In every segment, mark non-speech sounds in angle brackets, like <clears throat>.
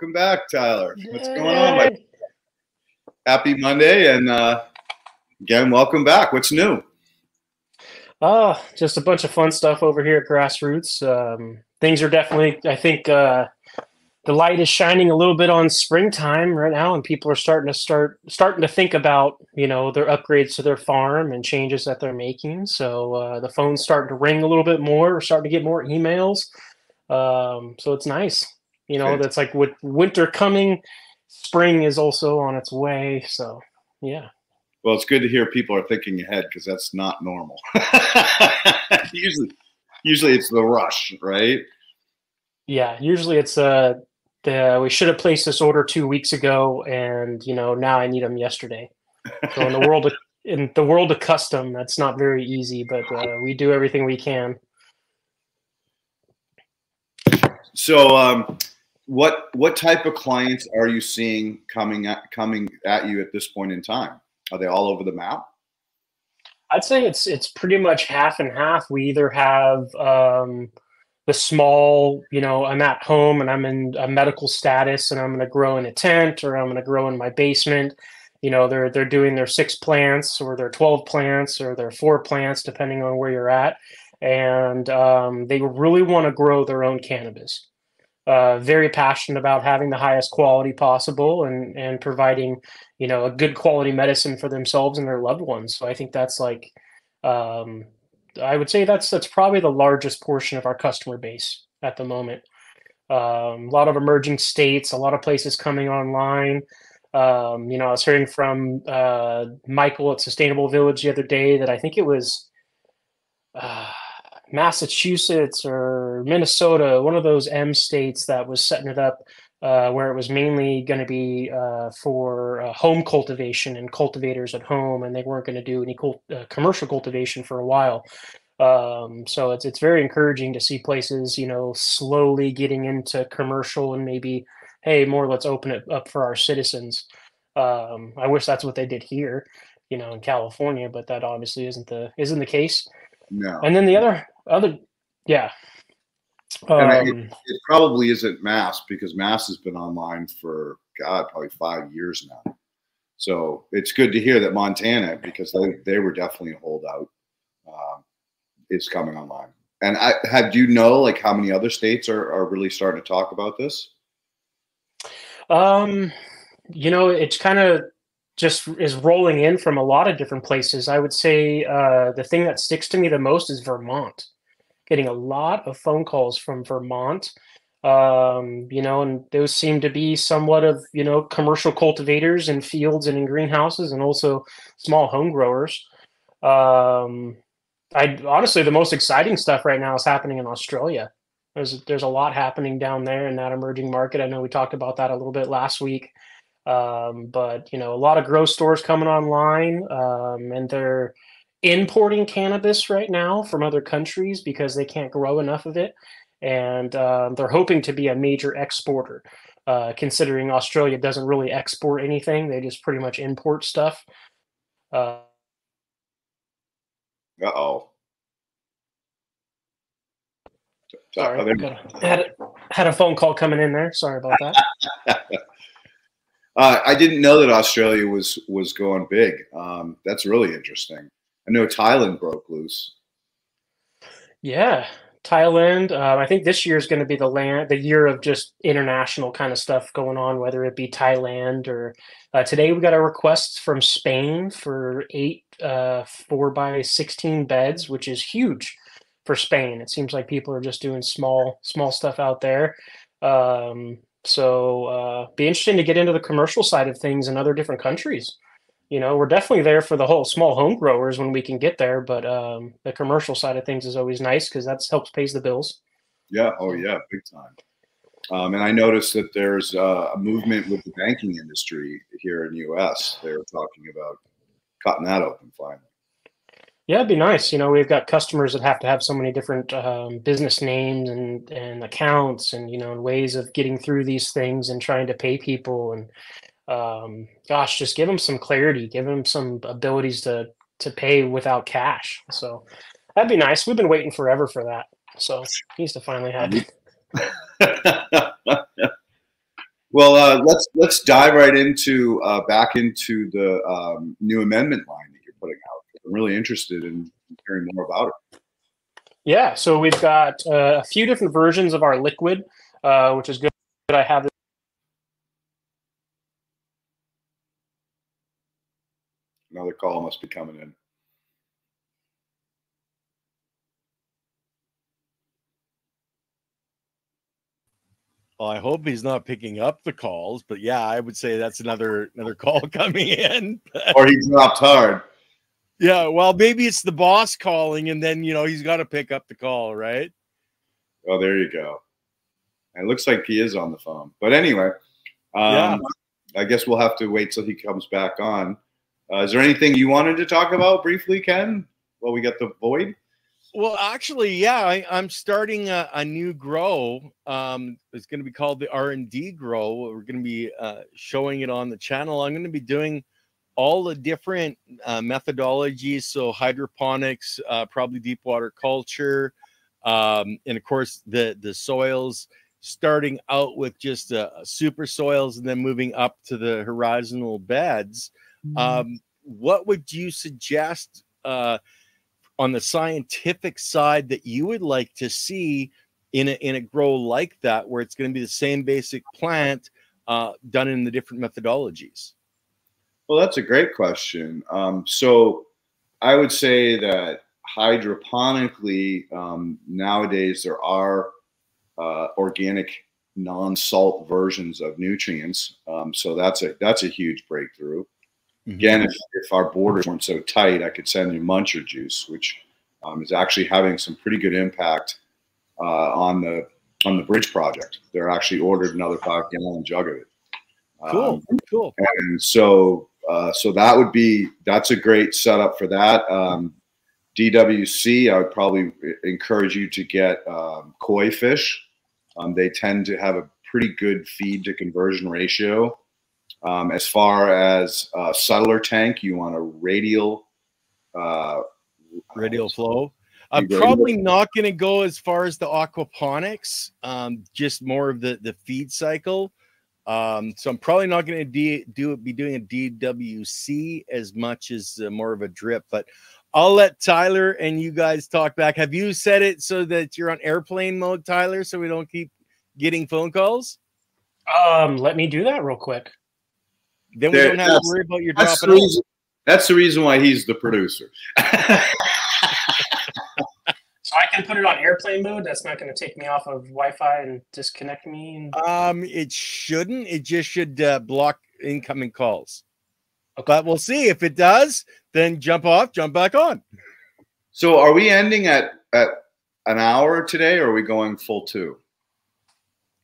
Welcome back, Tyler. What's going on? My happy Monday, and uh, again, welcome back. What's new? Oh, just a bunch of fun stuff over here at Grassroots. Um, things are definitely, I think, uh, the light is shining a little bit on springtime right now, and people are starting to start starting to think about you know their upgrades to their farm and changes that they're making. So uh, the phone's starting to ring a little bit more. We're starting to get more emails. Um, so it's nice. You know, that's like with winter coming, spring is also on its way. So yeah. Well, it's good to hear people are thinking ahead because that's not normal. <laughs> usually, usually it's the rush, right? Yeah, usually it's uh the we should have placed this order two weeks ago, and you know now I need them yesterday. So in the <laughs> world of in the world of custom, that's not very easy, but uh, we do everything we can. So, um, what what type of clients are you seeing coming at coming at you at this point in time? Are they all over the map? I'd say it's it's pretty much half and half. We either have um, the small, you know, I'm at home and I'm in a medical status and I'm going to grow in a tent or I'm going to grow in my basement. You know, they're they're doing their six plants or their twelve plants or their four plants, depending on where you're at, and um, they really want to grow their own cannabis uh, very passionate about having the highest quality possible and and providing you know a good quality medicine for themselves and their loved ones. So I think that's like um, I would say that's that's probably the largest portion of our customer base at the moment. Um, a lot of emerging states, a lot of places coming online. Um, you know, I was hearing from uh, Michael at Sustainable Village the other day that I think it was. Uh, Massachusetts or Minnesota, one of those M states that was setting it up uh, where it was mainly going to be uh, for uh, home cultivation and cultivators at home, and they weren't going to do any cult- uh, commercial cultivation for a while. Um, so it's it's very encouraging to see places, you know, slowly getting into commercial and maybe, hey, more let's open it up for our citizens. Um, I wish that's what they did here, you know, in California, but that obviously isn't the isn't the case. No. And then the other other, yeah. Um, it, it, probably isn't Mass because Mass has been online for God probably five years now. So it's good to hear that Montana, because they, they were definitely a holdout, uh, is coming online. And I have do you know like how many other states are, are really starting to talk about this? Um, you know, it's kind of just is rolling in from a lot of different places. I would say uh, the thing that sticks to me the most is Vermont. Getting a lot of phone calls from Vermont, um, you know, and those seem to be somewhat of you know commercial cultivators in fields and in greenhouses, and also small home growers. Um, I honestly, the most exciting stuff right now is happening in Australia. There's there's a lot happening down there in that emerging market. I know we talked about that a little bit last week. Um, but you know, a lot of grow stores coming online, um, and they're importing cannabis right now from other countries because they can't grow enough of it, and uh, they're hoping to be a major exporter. Uh, considering Australia doesn't really export anything, they just pretty much import stuff. Uh oh. Sorry, had, had a phone call coming in there. Sorry about that. <laughs> Uh, I didn't know that Australia was was going big. Um, that's really interesting. I know Thailand broke loose. Yeah, Thailand. Uh, I think this year is going to be the land, the year of just international kind of stuff going on, whether it be Thailand or uh, today we got a request from Spain for eight uh, four by sixteen beds, which is huge for Spain. It seems like people are just doing small small stuff out there. Um, so uh, be interesting to get into the commercial side of things in other different countries. You know, we're definitely there for the whole small home growers when we can get there, but um, the commercial side of things is always nice because that helps pays the bills. Yeah. Oh yeah, big time. Um, and I noticed that there's uh, a movement with the banking industry here in the U.S. They're talking about cutting that open finally. Yeah, it'd be nice. You know, we've got customers that have to have so many different um, business names and and accounts, and you know, and ways of getting through these things and trying to pay people. And um, gosh, just give them some clarity, give them some abilities to to pay without cash. So that'd be nice. We've been waiting forever for that. So needs to finally happen. <laughs> Well, uh, let's let's dive right into uh, back into the um, new amendment line that you're putting out. I'm really interested in hearing more about it. Yeah, so we've got uh, a few different versions of our liquid, uh, which is good. That I have this. Another call must be coming in. Well, I hope he's not picking up the calls, but yeah, I would say that's another another <laughs> call coming in. or he dropped hard. Yeah, well, maybe it's the boss calling, and then you know he's got to pick up the call, right? Oh, there you go. It looks like he is on the phone, but anyway, um, yeah. I guess we'll have to wait till he comes back on. Uh, is there anything you wanted to talk about briefly, Ken? Well, we got the void. Well, actually, yeah, I, am starting a, a, new grow. Um, it's going to be called the R and D grow. We're going to be uh, showing it on the channel. I'm going to be doing all the different uh, methodologies. So hydroponics, uh, probably deep water culture, um, and of course the the soils. Starting out with just uh, super soils and then moving up to the horizontal beds. Mm-hmm. Um, what would you suggest? Uh, on the scientific side that you would like to see in a, in a grow like that, where it's going to be the same basic plant uh, done in the different methodologies? Well, that's a great question. Um, so I would say that hydroponically, um, nowadays there are uh, organic non-salt versions of nutrients. Um, so that's a that's a huge breakthrough. Mm-hmm. Again, if, if our borders weren't so tight, I could send you Muncher juice, which um, is actually having some pretty good impact uh, on the on the bridge project. They're actually ordered another five gallon jug of it. Cool, um, cool. And so, uh, so that would be that's a great setup for that. Um, DWC, I would probably encourage you to get um, koi fish. Um, they tend to have a pretty good feed to conversion ratio. Um, as far as uh, settler tank, you want a radial uh, radial flow. I'm probably not going to go as far as the aquaponics, um, just more of the the feed cycle. Um, so I'm probably not going to do be doing a DWC as much as uh, more of a drip, but I'll let Tyler and you guys talk back. Have you set it so that you're on airplane mode, Tyler, so we don't keep getting phone calls? Um, let me do that real quick. Then we there, don't have to worry about your dropping. The reason, that's the reason why he's the producer. <laughs> so I can put it on airplane mode. That's not going to take me off of Wi-Fi and disconnect me. And... Um, it shouldn't. It just should uh, block incoming calls. Okay. But we'll see if it does. Then jump off, jump back on. So, are we ending at at an hour today, or are we going full two?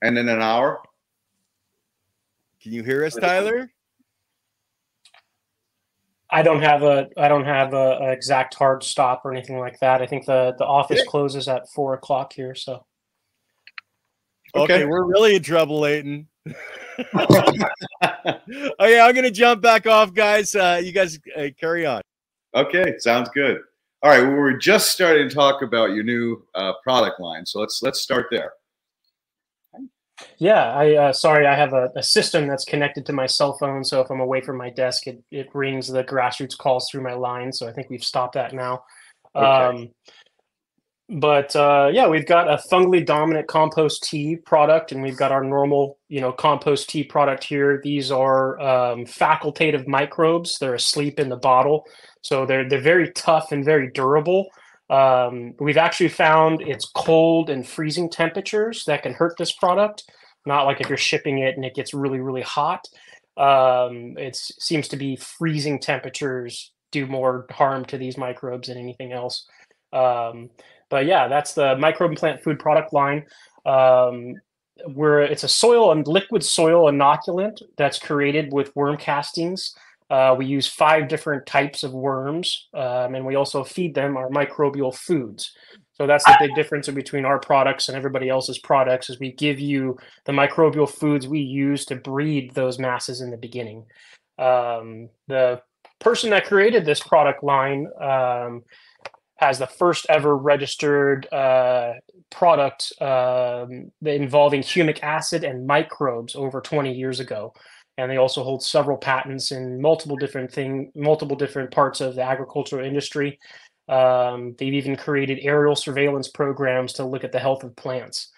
And in an hour? Can you hear us, Tyler? I don't have a I don't have a, a, exact hard stop or anything like that. I think the the office yeah. closes at four o'clock here. So okay, okay we're really in trouble, Leighton. <laughs> okay, I'm gonna jump back off, guys. Uh, you guys uh, carry on. Okay, sounds good. All right, well, we're just starting to talk about your new uh, product line, so let's let's start there. Yeah, I uh, sorry, I have a, a, system that's connected to my cell phone. So if I'm away from my desk, it, it rings the grassroots calls through my line. So I think we've stopped that now. Okay. Um, but uh, yeah, we've got a fungally dominant compost tea product, and we've got our normal, you know, compost tea product here. These are um, facultative microbes. They're asleep in the bottle, so they're they're very tough and very durable. Um, we've actually found it's cold and freezing temperatures that can hurt this product. Not like if you're shipping it and it gets really, really hot. Um, it seems to be freezing temperatures do more harm to these microbes than anything else. Um, but yeah, that's the microbe and plant food product line. Um, where it's a soil and liquid soil inoculant that's created with worm castings uh, we use five different types of worms, um, and we also feed them our microbial foods. So that's the big difference between our products and everybody else's products is we give you the microbial foods we use to breed those masses in the beginning. Um, the person that created this product line um, has the first ever registered uh, product um, involving humic acid and microbes over 20 years ago and they also hold several patents in multiple different thing multiple different parts of the agricultural industry. Um, they've even created aerial surveillance programs to look at the health of plants.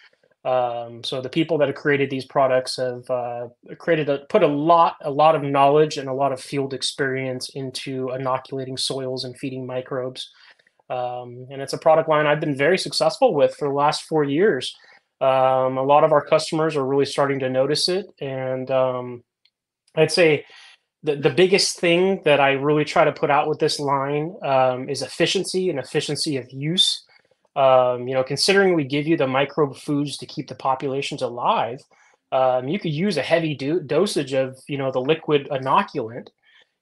Um, so the people that have created these products have uh, created a put a lot a lot of knowledge and a lot of field experience into inoculating soils and feeding microbes. Um, and it's a product line i've been very successful with for the last four years. Um, a lot of our customers are really starting to notice it and um, I'd say the, the biggest thing that I really try to put out with this line um, is efficiency and efficiency of use. Um, you know, considering we give you the microbe foods to keep the populations alive, um, you could use a heavy do- dosage of you know the liquid inoculant,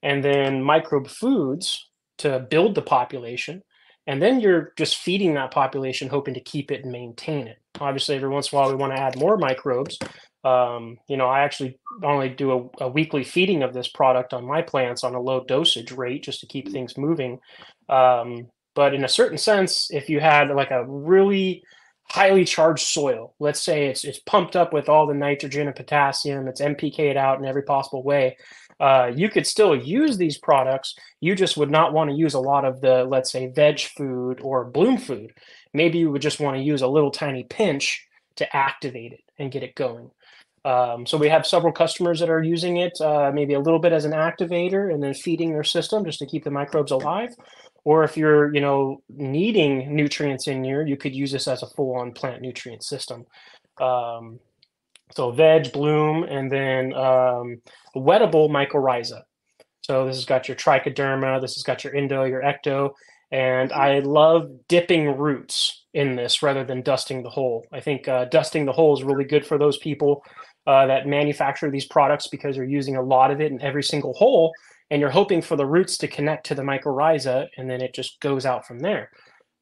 and then microbe foods to build the population, and then you're just feeding that population, hoping to keep it and maintain it. Obviously, every once in a while we want to add more microbes, um, you know, I actually only do a, a, weekly feeding of this product on my plants on a low dosage rate just to keep things moving. Um, but in a certain sense, if you had like a really highly charged soil, let's say it's it's pumped up with all the nitrogen and potassium, it's NPK'd out in every possible way, uh, you could still use these products. You just would not want to use a lot of the, let's say, veg food or bloom food. Maybe you would just want to use a little tiny pinch to activate it and get it going. Um, so we have several customers that are using it uh, maybe a little bit as an activator and then feeding their system just to keep the microbes alive. Or if you're, you know, needing nutrients in here, you could use this as a full-on plant nutrient system. Um, so veg, bloom, and then um, wettable mycorrhiza. So this has got your trichoderma, this has got your endo, your ecto, and I love dipping roots in this rather than dusting the hole. I think uh, dusting the hole is really good for those people uh, that manufacture these products because you're using a lot of it in every single hole and you're hoping for the roots to connect to the mycorrhiza and then it just goes out from there.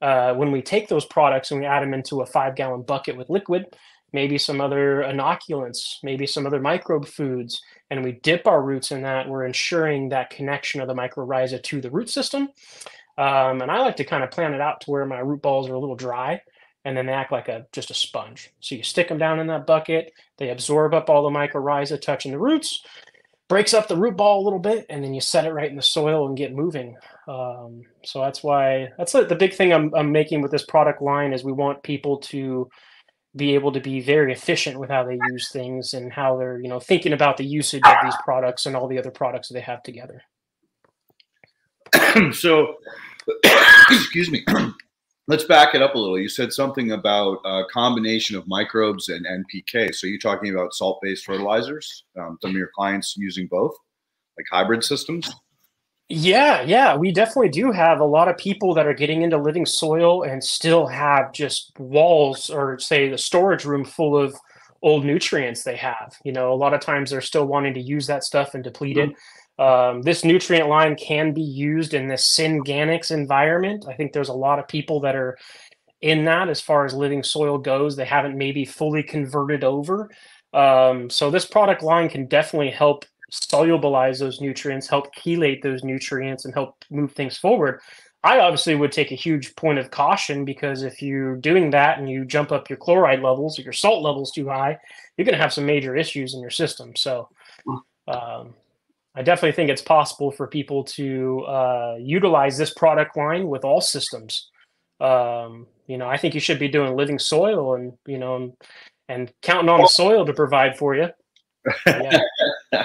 Uh, when we take those products and we add them into a five gallon bucket with liquid, maybe some other inoculants, maybe some other microbe foods, and we dip our roots in that, we're ensuring that connection of the mycorrhiza to the root system. Um, and I like to kind of plan it out to where my root balls are a little dry and then they act like a just a sponge. So you stick them down in that bucket, they absorb up all the mycorrhiza touching the roots, breaks up the root ball a little bit, and then you set it right in the soil and get moving. Um, so that's why that's the big thing I'm, I'm making with this product line is we want people to be able to be very efficient with how they use things and how they're you know thinking about the usage of these products and all the other products that they have together. <coughs> so, <coughs> excuse me <coughs> let's back it up a little. You said something about a combination of microbes and NPK. So you're talking about salt-based fertilizers. Um, some of your clients using both, like hybrid systems. Yeah, yeah, we definitely do have a lot of people that are getting into living soil and still have just walls or say the storage room full of old nutrients they have. You know, a lot of times they're still wanting to use that stuff and deplete it. Um, this nutrient line can be used in this synganics environment. I think there's a lot of people that are in that as far as living soil goes. They haven't maybe fully converted over. Um, so this product line can definitely help solubilize those nutrients, help chelate those nutrients, and help move things forward. I obviously would take a huge point of caution because if you're doing that and you jump up your chloride levels or your salt levels too high, you're going to have some major issues in your system. So, um, I definitely think it's possible for people to uh, utilize this product line with all systems. Um, you know, I think you should be doing living soil and you know and, and counting on the soil to provide for you. Yeah. <laughs>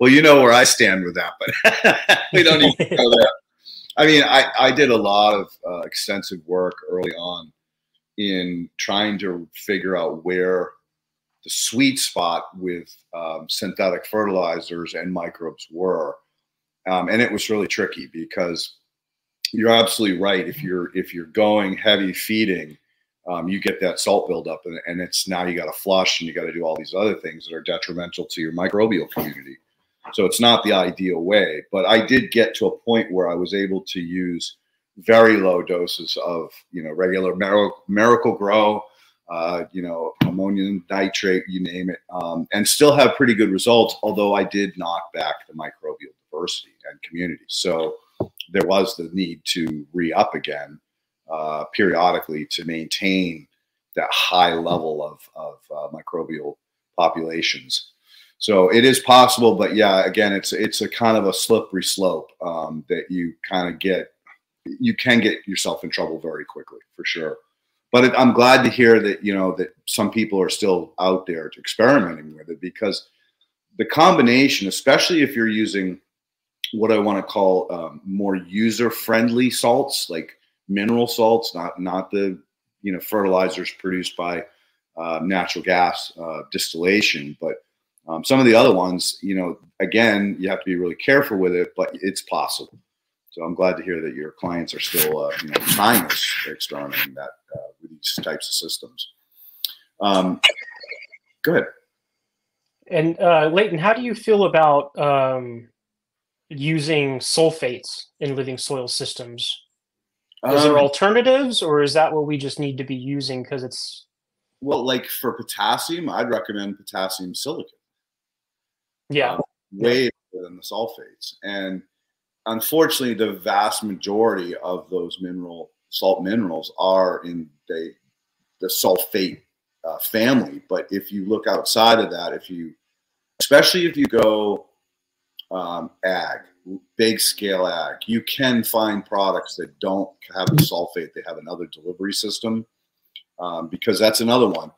well, you know where I stand with that, but <laughs> we don't need to go there. I mean, I, I did a lot of uh, extensive work early on in trying to figure out where the sweet spot with um, synthetic fertilizers and microbes were. Um, and it was really tricky because you're absolutely right. If you're if you're going heavy feeding, um, you get that salt buildup, and, and it's now you got to flush and you got to do all these other things that are detrimental to your microbial community. So it's not the ideal way. But I did get to a point where I was able to use very low doses of you know regular Miracle-Gro uh, you know, ammonium nitrate, you name it, um, and still have pretty good results. Although I did knock back the microbial diversity and community, so there was the need to re up again uh, periodically to maintain that high level of of uh, microbial populations. So it is possible, but yeah, again, it's it's a kind of a slippery slope um, that you kind of get. You can get yourself in trouble very quickly, for sure. But it, I'm glad to hear that you know that some people are still out there experimenting with it because the combination, especially if you're using what I want to call um, more user-friendly salts, like mineral salts, not not the you know fertilizers produced by uh, natural gas uh, distillation, but um, some of the other ones, you know, again, you have to be really careful with it, but it's possible. So I'm glad to hear that your clients are still, uh, you know, trying this, experimenting that uh, these types of systems. Um, go ahead. And uh, Leighton, how do you feel about um, using sulfates in living soil systems? Is um, there alternatives, or is that what we just need to be using because it's? Well, like for potassium, I'd recommend potassium silicate. Yeah. Um, way better than the sulfates. And unfortunately, the vast majority of those mineral salt minerals are in the, the sulfate uh, family. But if you look outside of that, if you, especially if you go um, ag, big scale ag, you can find products that don't have the sulfate, they have another delivery system. Um, because that's another one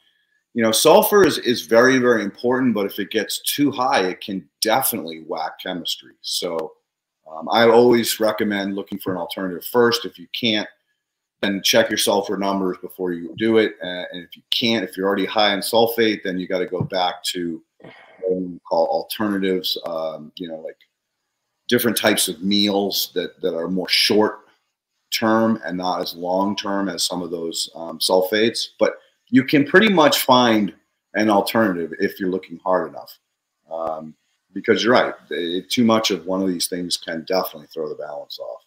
you know, sulfur is, is very, very important, but if it gets too high, it can definitely whack chemistry. So um, I always recommend looking for an alternative first. If you can't, then check your sulfur numbers before you do it. Uh, and if you can't, if you're already high in sulfate, then you got to go back to what we call alternatives, um, you know, like different types of meals that, that are more short term and not as long term as some of those um, sulfates. But you can pretty much find an alternative if you're looking hard enough. Um, because you're right, too much of one of these things can definitely throw the balance off.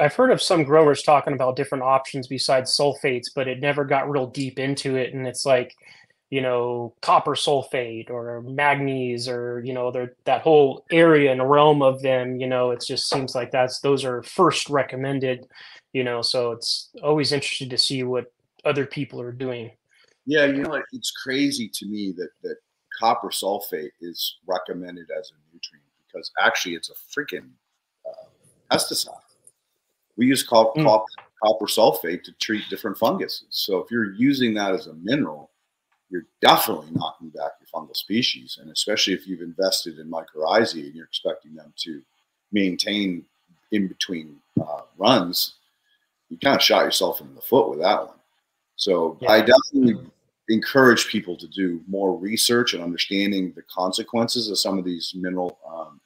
I've heard of some growers talking about different options besides sulfates, but it never got real deep into it. And it's like, you know, copper sulfate or manganese or, you know, that whole area and realm of them, you know, it just seems like that's, those are first recommended, you know, so it's always interesting to see what other people are doing. Yeah, you know, it's crazy to me that that copper sulfate is recommended as a nutrient because actually it's a freaking uh, pesticide. We use copper, mm. copper, sulfate to treat different funguses. So if you're using that as a mineral, you're definitely knocking back your fungal species. And especially if you've invested in mycorrhizae and you're expecting them to maintain in between uh, runs, you kind of shot yourself in the foot with that one. So yeah. I definitely encourage people to do more research and understanding the consequences of some of these mineral um,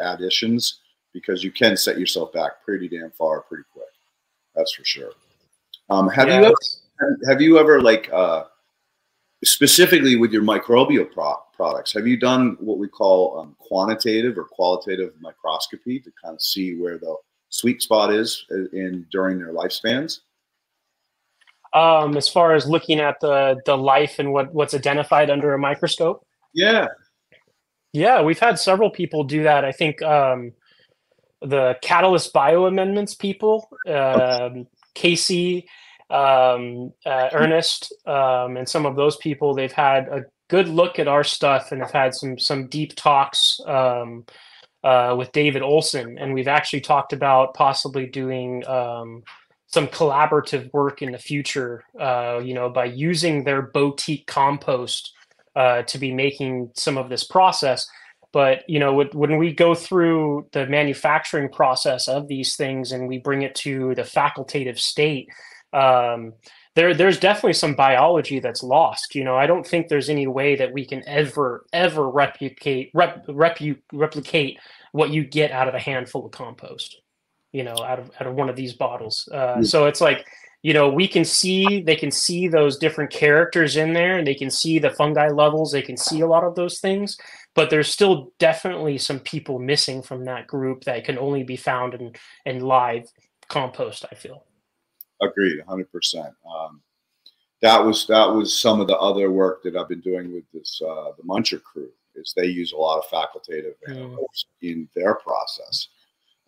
additions because you can set yourself back pretty damn far pretty quick. That's for sure. Um, have yeah. you ever, have you ever like uh, specifically with your microbial pro- products? Have you done what we call um, quantitative or qualitative microscopy to kind of see where the sweet spot is in during their lifespans? um, as far as looking at the the life and what what's identified under a microscope? Yeah, yeah, we've had several people do that. I think um, the Catalyst Bio Amendments people, um, Casey, um, uh, Ernest, um, and some of those people, they've had a good look at our stuff and have had some some deep talks um, uh, with David Olson, and we've actually talked about possibly doing um, some collaborative work in the future, uh, you know, by using their boutique compost uh, to be making some of this process. But you know, when we go through the manufacturing process of these things and we bring it to the facultative state, um, there there's definitely some biology that's lost. You know, I don't think there's any way that we can ever ever replicate rep, repu, replicate what you get out of a handful of compost you know out of out of one of these bottles uh, so it's like you know we can see they can see those different characters in there and they can see the fungi levels they can see a lot of those things but there's still definitely some people missing from that group that can only be found in in live compost i feel agreed 100% um, that was that was some of the other work that i've been doing with this uh, the muncher crew is they use a lot of facultative mm. in their process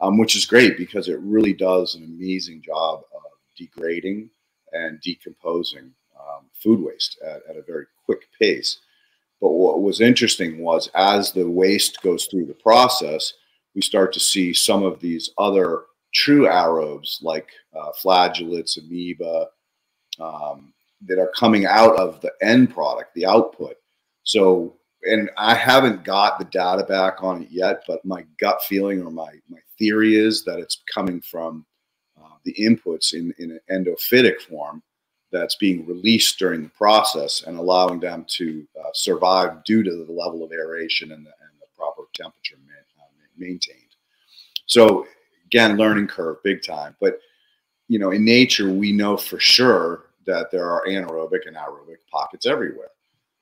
um, which is great because it really does an amazing job of degrading and decomposing um, food waste at, at a very quick pace. But what was interesting was as the waste goes through the process, we start to see some of these other true aerobes like uh, flagellates, amoeba, um, that are coming out of the end product, the output. So, and I haven't got the data back on it yet, but my gut feeling or my, my theory is that it's coming from uh, the inputs in, in an endophytic form that's being released during the process and allowing them to uh, survive due to the level of aeration and the, and the proper temperature uh, maintained. So again, learning curve, big time. But you know, in nature, we know for sure that there are anaerobic and aerobic pockets everywhere.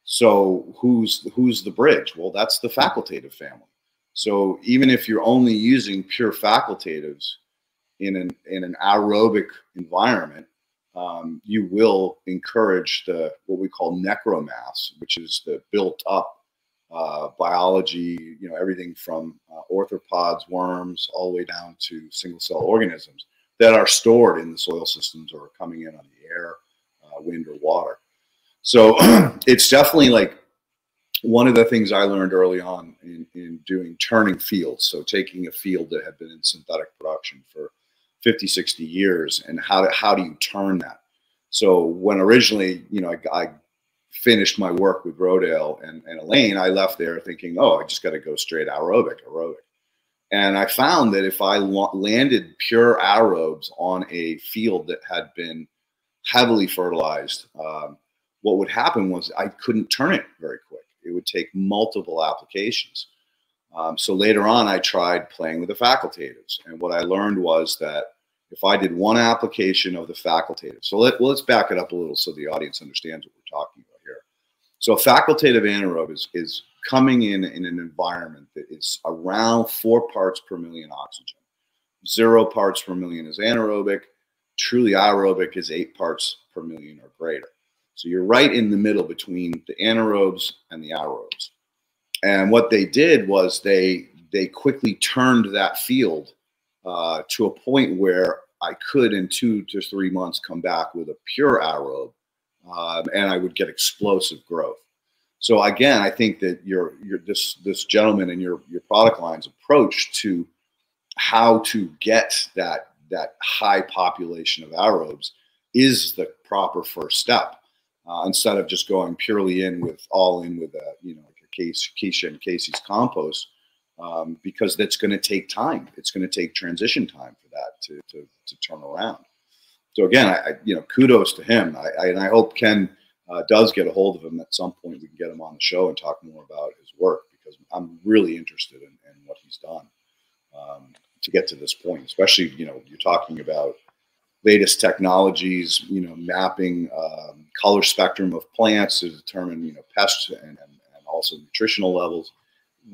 So who's who's the bridge? Well, that's the facultative family. So even if you're only using pure facultatives in an in an aerobic environment, um, you will encourage the what we call necromass, which is the built up uh, biology, you know, everything from uh, arthropods, worms, all the way down to single cell organisms that are stored in the soil systems or coming in on the air, uh, wind, or water. So <clears throat> it's definitely like one of the things I learned early on in, in doing turning fields. So taking a field that had been in synthetic production for 50, 60 years and how, to, how do you turn that? So when originally, you know, I, I finished my work with Rodale and, and Elaine, I left there thinking, oh, I just got to go straight aerobic, aerobic. And I found that if I landed pure aerobes on a field that had been heavily fertilized, um, what would happen was I couldn't turn it very quick. It would take multiple applications. Um, so later on, I tried playing with the facultatives. And what I learned was that if I did one application of the facultative, so let, well, let's back it up a little so the audience understands what we're talking about here. So a facultative anaerobe is, is coming in in an environment that is around four parts per million oxygen. Zero parts per million is anaerobic. Truly aerobic is eight parts per million or greater. So you're right in the middle between the anaerobes and the aerobes. And what they did was they they quickly turned that field uh, to a point where I could in two to three months come back with a pure aerobe, um, and I would get explosive growth. So again, I think that your your this this gentleman and your your product line's approach to how to get that that high population of aerobes is the proper first step. Uh, instead of just going purely in with all in with a you know like a case and Casey's compost, um, because that's going to take time. It's going to take transition time for that to to, to turn around. So again, I, I you know kudos to him, I, I, and I hope Ken uh, does get a hold of him at some point, we can get him on the show and talk more about his work because I'm really interested in, in what he's done um, to get to this point. Especially, you know, you're talking about latest technologies, you know, mapping um, color spectrum of plants to determine, you know, pests and, and, and also nutritional levels.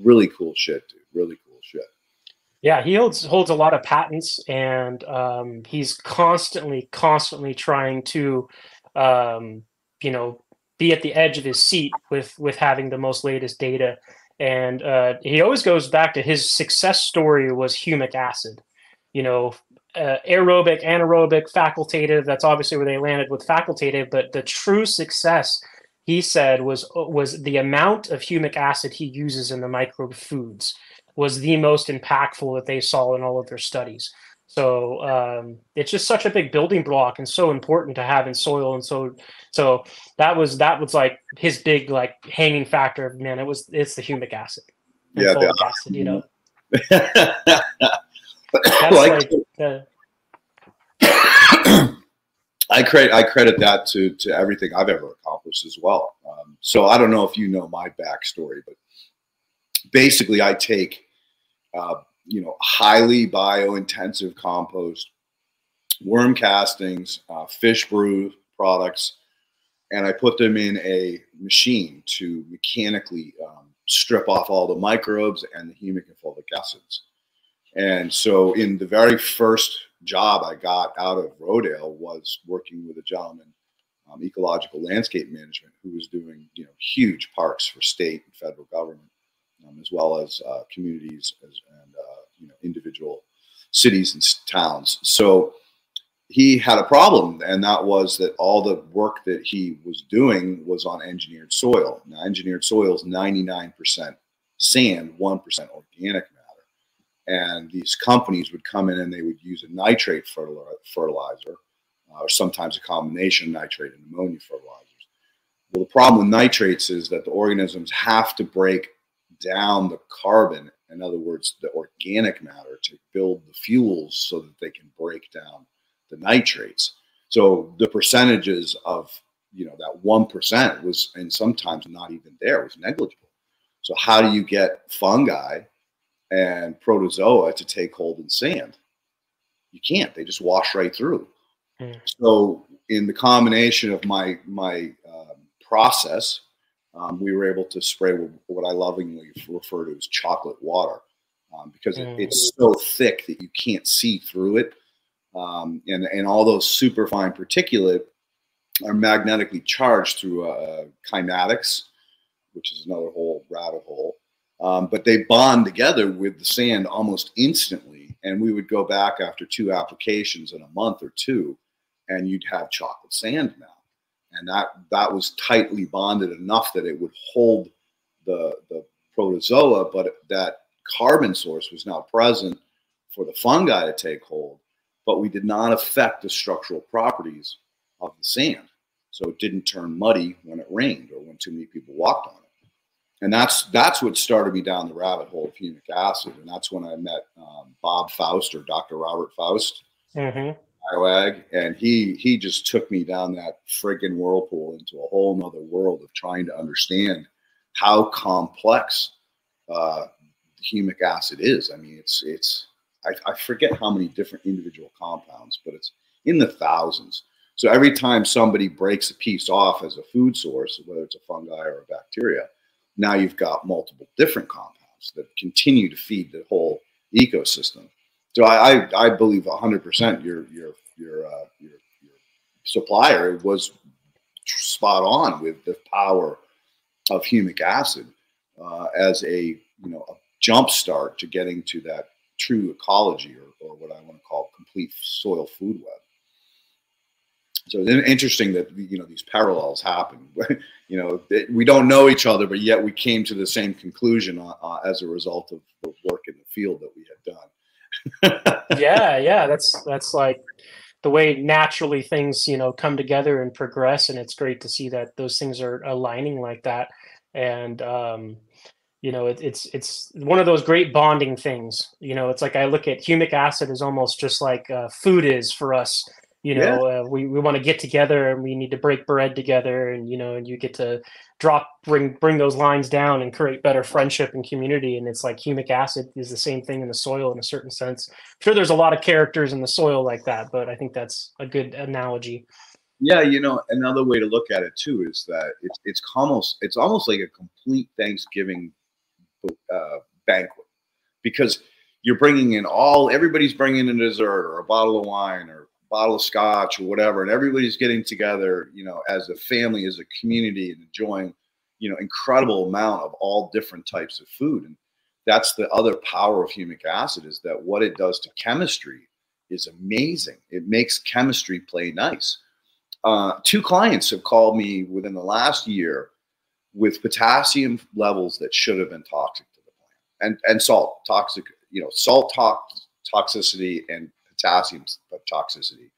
Really cool shit, dude. Really cool shit. Yeah, he holds holds a lot of patents, and um, he's constantly, constantly trying to um, you know be at the edge of his seat with with having the most latest data and uh, he always goes back to his success story was humic acid you know uh, aerobic anaerobic facultative that's obviously where they landed with facultative but the true success he said was was the amount of humic acid he uses in the microbe foods was the most impactful that they saw in all of their studies so um, it's just such a big building block and so important to have in soil. And so, so that was that was like his big like hanging factor. Man, it was it's the humic acid. Yeah, the, acid, you know. <laughs> That's like, the, I credit I credit that to to everything I've ever accomplished as well. Um, so I don't know if you know my backstory, but basically I take uh, you know, highly bio-intensive compost, worm castings, uh, fish brew products, and I put them in a machine to mechanically um, strip off all the microbes and the humic and fulvic acids. And so, in the very first job I got out of Rodale was working with a gentleman, um, ecological landscape management, who was doing you know huge parks for state and federal government um, as well as uh, communities as, and uh, you know individual cities and towns. So he had a problem, and that was that all the work that he was doing was on engineered soil. Now, engineered soil is 99% sand, 1% organic. And these companies would come in and they would use a nitrate fertilizer, uh, or sometimes a combination nitrate and ammonia fertilizers. Well, the problem with nitrates is that the organisms have to break down the carbon, in other words, the organic matter, to build the fuels so that they can break down the nitrates. So the percentages of you know that one percent was, and sometimes not even there, was negligible. So how do you get fungi and protozoa to take hold in sand? You can't. They just wash right through. Mm. So in the combination of my my um, process, um, we were able to spray what I lovingly refer to as chocolate water um, because mm. it, it's so thick that you can't see through it um, and and all those super fine particulate are magnetically charged through uh, cymatics, which is another whole rabbit hole. Um, but they bond together with the sand almost instantly, and we would go back after two applications in a month or two, and you'd have chocolate sand now, and that that was tightly bonded enough that it would hold the the protozoa, but that carbon source was now present for the fungi to take hold but we did not affect the structural properties of the sand. So it didn't turn muddy when it rained or when too many people walked on it. And that's that's what started me down the rabbit hole of humic acid. And that's when I met um, Bob Faust or Dr. Robert Faust, mm-hmm. And he he just took me down that friggin' whirlpool into a whole nother world of trying to understand how complex uh, humic acid is. I mean, it's it's I, I forget how many different individual compounds, but it's in the thousands. So every time somebody breaks a piece off as a food source, whether it's a fungi or a bacteria, now you've got multiple different compounds that continue to feed the whole ecosystem. So I, I, I believe 100% your your your, uh, your your supplier was spot on with the power of humic acid uh, as a you know a jump start to getting to that true ecology or, or what I want to call complete soil food web. So it's interesting that you know these parallels happen. <laughs> you know we don't know each other, but yet we came to the same conclusion uh, uh, as a result of the work in the field that we had done. <laughs> yeah, yeah, that's that's like the way naturally things you know come together and progress, and it's great to see that those things are aligning like that. And um, you know it, it's it's one of those great bonding things you know it's like i look at humic acid as almost just like uh, food is for us you know yeah. uh, we, we want to get together and we need to break bread together and you know and you get to drop bring bring those lines down and create better friendship and community. And it's like humic acid is the same thing in the soil in a certain sense. I'm sure there's a lot of characters in the soil like that but i think that's a good analogy. Yeah you know another way to look at it too is that it's it's almost it's almost like a complete thanksgiving uh, banquet. Because you're bringing in all everybody's bringing in a dessert or a bottle of wine or bottle of scotch or whatever and everybody's getting together you know as a family as a community and enjoying you know incredible amount of all different types of food. And that's the other power of humic acid is that what it does to chemistry is amazing. It makes chemistry play nice. Uh, two clients have called me within the last year with potassium levels that should have been toxic to the plant and and salt toxic you know salt tox, toxicity and potassium toxicity.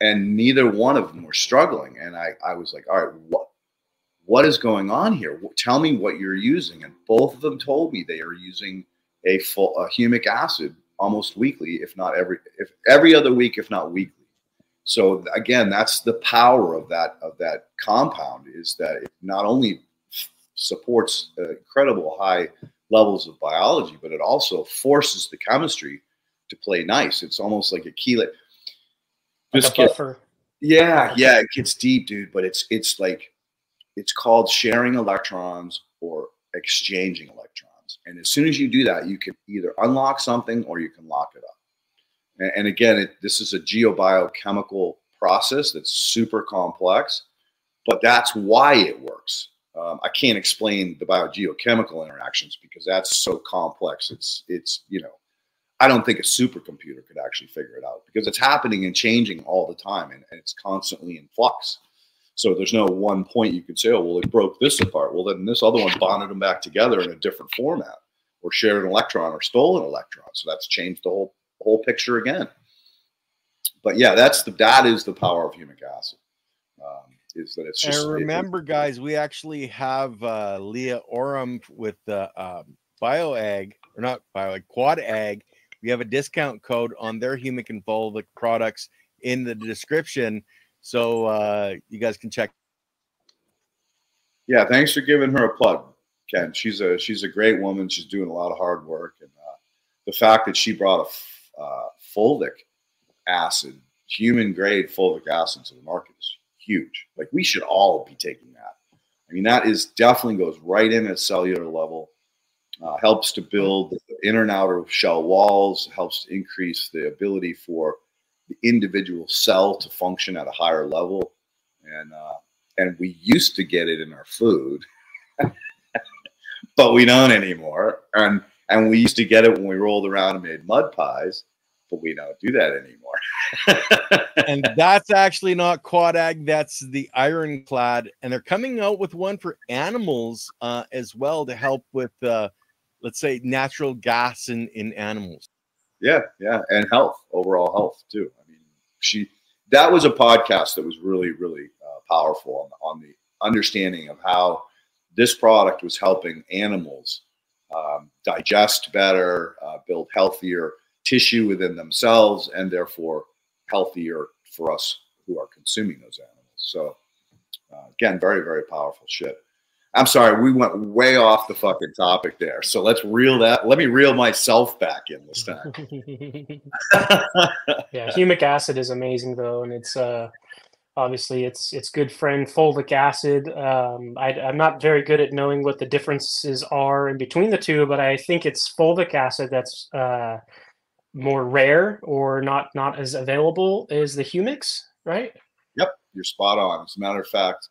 And neither one of them were struggling. And i i was like all right what what is going on here? Tell me what you're using. And both of them told me they are using a full a humic acid almost weekly if not every if every other week if not weekly. So again that's the power of that of that compound is that it not only supports uh, incredible high levels of biology, but it also forces the chemistry to play nice. It's almost like a chelate. Like. Yeah, yeah, it gets deep, dude. But it's it's like it's called sharing electrons or exchanging electrons. And as soon as you do that, you can either unlock something or you can lock it up. And, and again, it, this is a geobiochemical process that's super complex, but that's why it works. Um, I can't explain the biogeochemical interactions because that's so complex. It's it's you know I don't think a supercomputer could actually figure it out because it's happening and changing all the time and, and it's constantly in flux. So there's no one point you could say, oh, well, it broke this apart. Well, then this other one bonded them back together in a different format or shared an electron or stole an electron. So that's changed the whole whole picture again. But yeah, that's the that is the power of humic acid. Um, is that it's just and remember, it, guys, we actually have uh, Leah Oram with the uh, BioAg or not BioAg Quad Ag. We have a discount code on their humic and fulvic products in the description, so uh, you guys can check. Yeah, thanks for giving her a plug, Ken. She's a she's a great woman. She's doing a lot of hard work, and uh, the fact that she brought a uh, fulvic acid, human grade fulvic acid to the market is huge. Like we should all be taking that. I mean, that is definitely goes right in at cellular level. Uh, helps to build the inner and outer shell walls. Helps to increase the ability for the individual cell to function at a higher level. And uh, and we used to get it in our food, <laughs> but we don't anymore. And and we used to get it when we rolled around and made mud pies but we don't do that anymore. <laughs> and that's actually not quad ag, that's the Ionic Aid. And they're coming out with one for animals uh, as well to help with, uh, let's say, natural gas in, in animals. Yeah, yeah. And health, overall health too. I mean, she, that was a podcast that was really, really uh, powerful on, on the understanding of how this product was helping animals um, digest better, uh, build healthier tissue within themselves and therefore healthier for us who are consuming those animals. So, uh, again, very, very powerful shit. I'm sorry, we went way off the fucking topic there. So let's reel that. Let me reel myself back in this time. <laughs> <laughs> yeah, humic acid is amazing though, and it's uh, obviously it's it's good friend fulvic acid. Um, I, am not very good at knowing what the differences are in between the two, but I think it's fulvic acid that's uh, more rare or not not as available as the humics, right? Yep, you're spot on. As a matter of fact,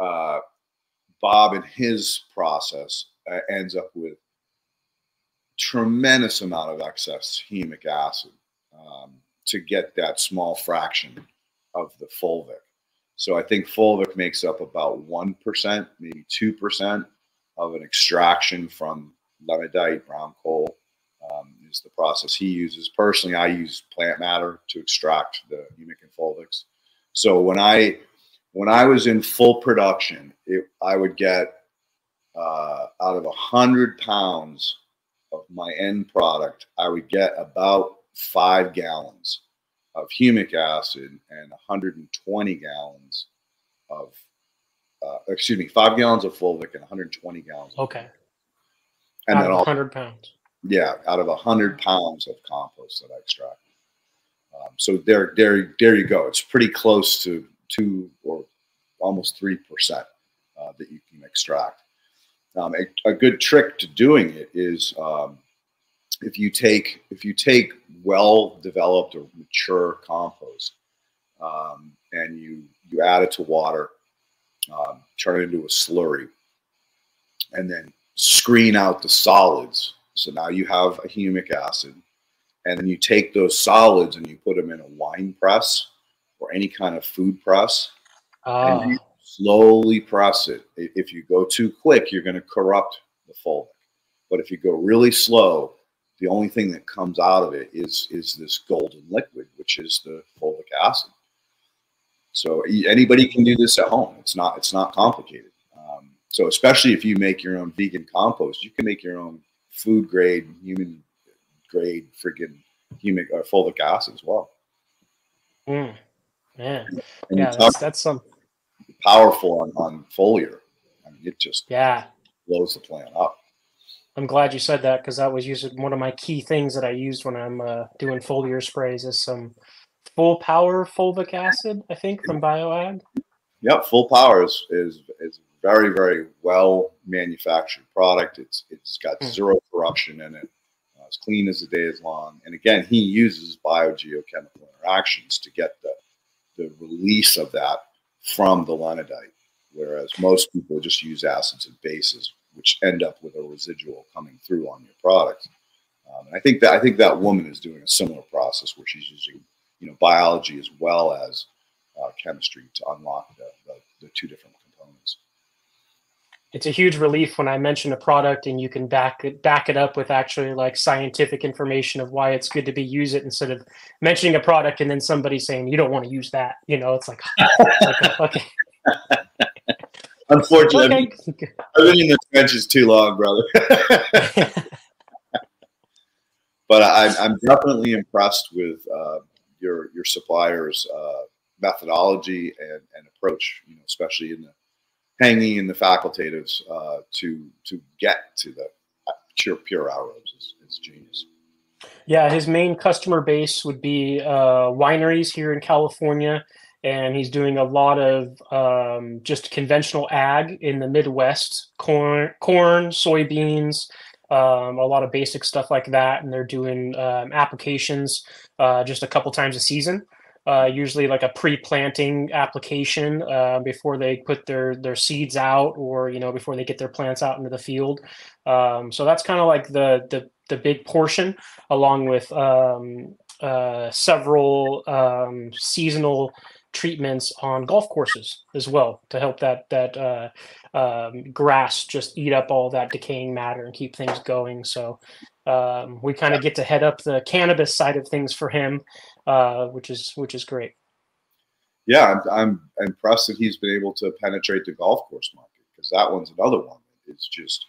uh, Bob in his process uh, ends up with tremendous amount of excess humic acid um, to get that small fraction of the fulvic. So I think fulvic makes up about 1%, maybe 2% of an extraction from leonardite, brown coal. Um, is the process he uses. Personally, I use plant matter to extract the humic and fulvics. So when I when I was in full production, it, I would get uh, out of a hundred pounds of my end product, I would get about five gallons of humic acid and 120 gallons of uh, excuse me, five gallons of fulvic and 120 gallons. Okay. And out then 100 pounds yeah, out of a hundred pounds of compost that I extract. Um, so there, there, there you go. It's pretty close to two or almost three percent uh, that you can extract. Um, a, a, good trick to doing it is um, if you take if you take well developed or mature compost um, and you you add it to water, um, turn it into a slurry, and then screen out the solids so now you have a humic acid, and then you take those solids and you put them in a wine press or any kind of food press, and you ah. slowly press it. If you go too quick, you're going to corrupt the fulvic. But if you go really slow, the only thing that comes out of it is is this golden liquid, which is the fulvic acid. So anybody can do this at home. It's not it's not complicated. Um, so especially if you make your own vegan compost, you can make your own food grade, human grade, freaking humic or fulvic acid as well. Mm. Yeah, and yeah, that's, that's some powerful on, on foliar. I mean, it just yeah blows the plant up. I'm glad you said that because that was using one of my key things that I used when I'm uh, doing foliar sprays is some full power fulvic acid, I think, from BioAg. Yep, full power is is, is very, very well manufactured product. It's it's got mm. zero corruption in it. Uh, as clean as the day is long. And again, he uses biogeochemical interactions to get the the release of that from the leonardite, whereas most people just use acids and bases, which end up with a residual coming through on your product. Um, and I think that I think that woman is doing a similar process where she's using you know biology as well as uh, chemistry to unlock the, the, the two different it's a huge relief when I mention a product and you can back it back it up with actually like scientific information of why it's good to be use it instead of mentioning a product and then somebody saying you don't want to use that. You know, it's like, <laughs> okay. Unfortunately, okay. <laughs> I've been in the trenches too long, brother. <laughs> but I, I'm definitely impressed with uh, your your suppliers' uh, methodology and, and approach. You know, especially in the hanging in the facultatives uh, to to get to the pure pure aerobes is, is genius. Yeah, his main customer base would be uh, wineries here in California, and he's doing a lot of um, just conventional ag in the Midwest: corn, corn, soybeans, um, a lot of basic stuff like that. And they're doing um, applications uh, just a couple times a season uh, usually like a pre-planting application uh, before they put their their seeds out or you know before they get their plants out into the field. Um, so that's kind of like the, the the big portion along with um, uh, several um, seasonal treatments on golf courses as well to help that that uh, um, grass just eat up all that decaying matter and keep things going. So um, we kind of get to head up the cannabis side of things for him uh, which is which is great. Yeah, I'm, I'm impressed that he's been able to penetrate the golf course market because that one's another one. It's just,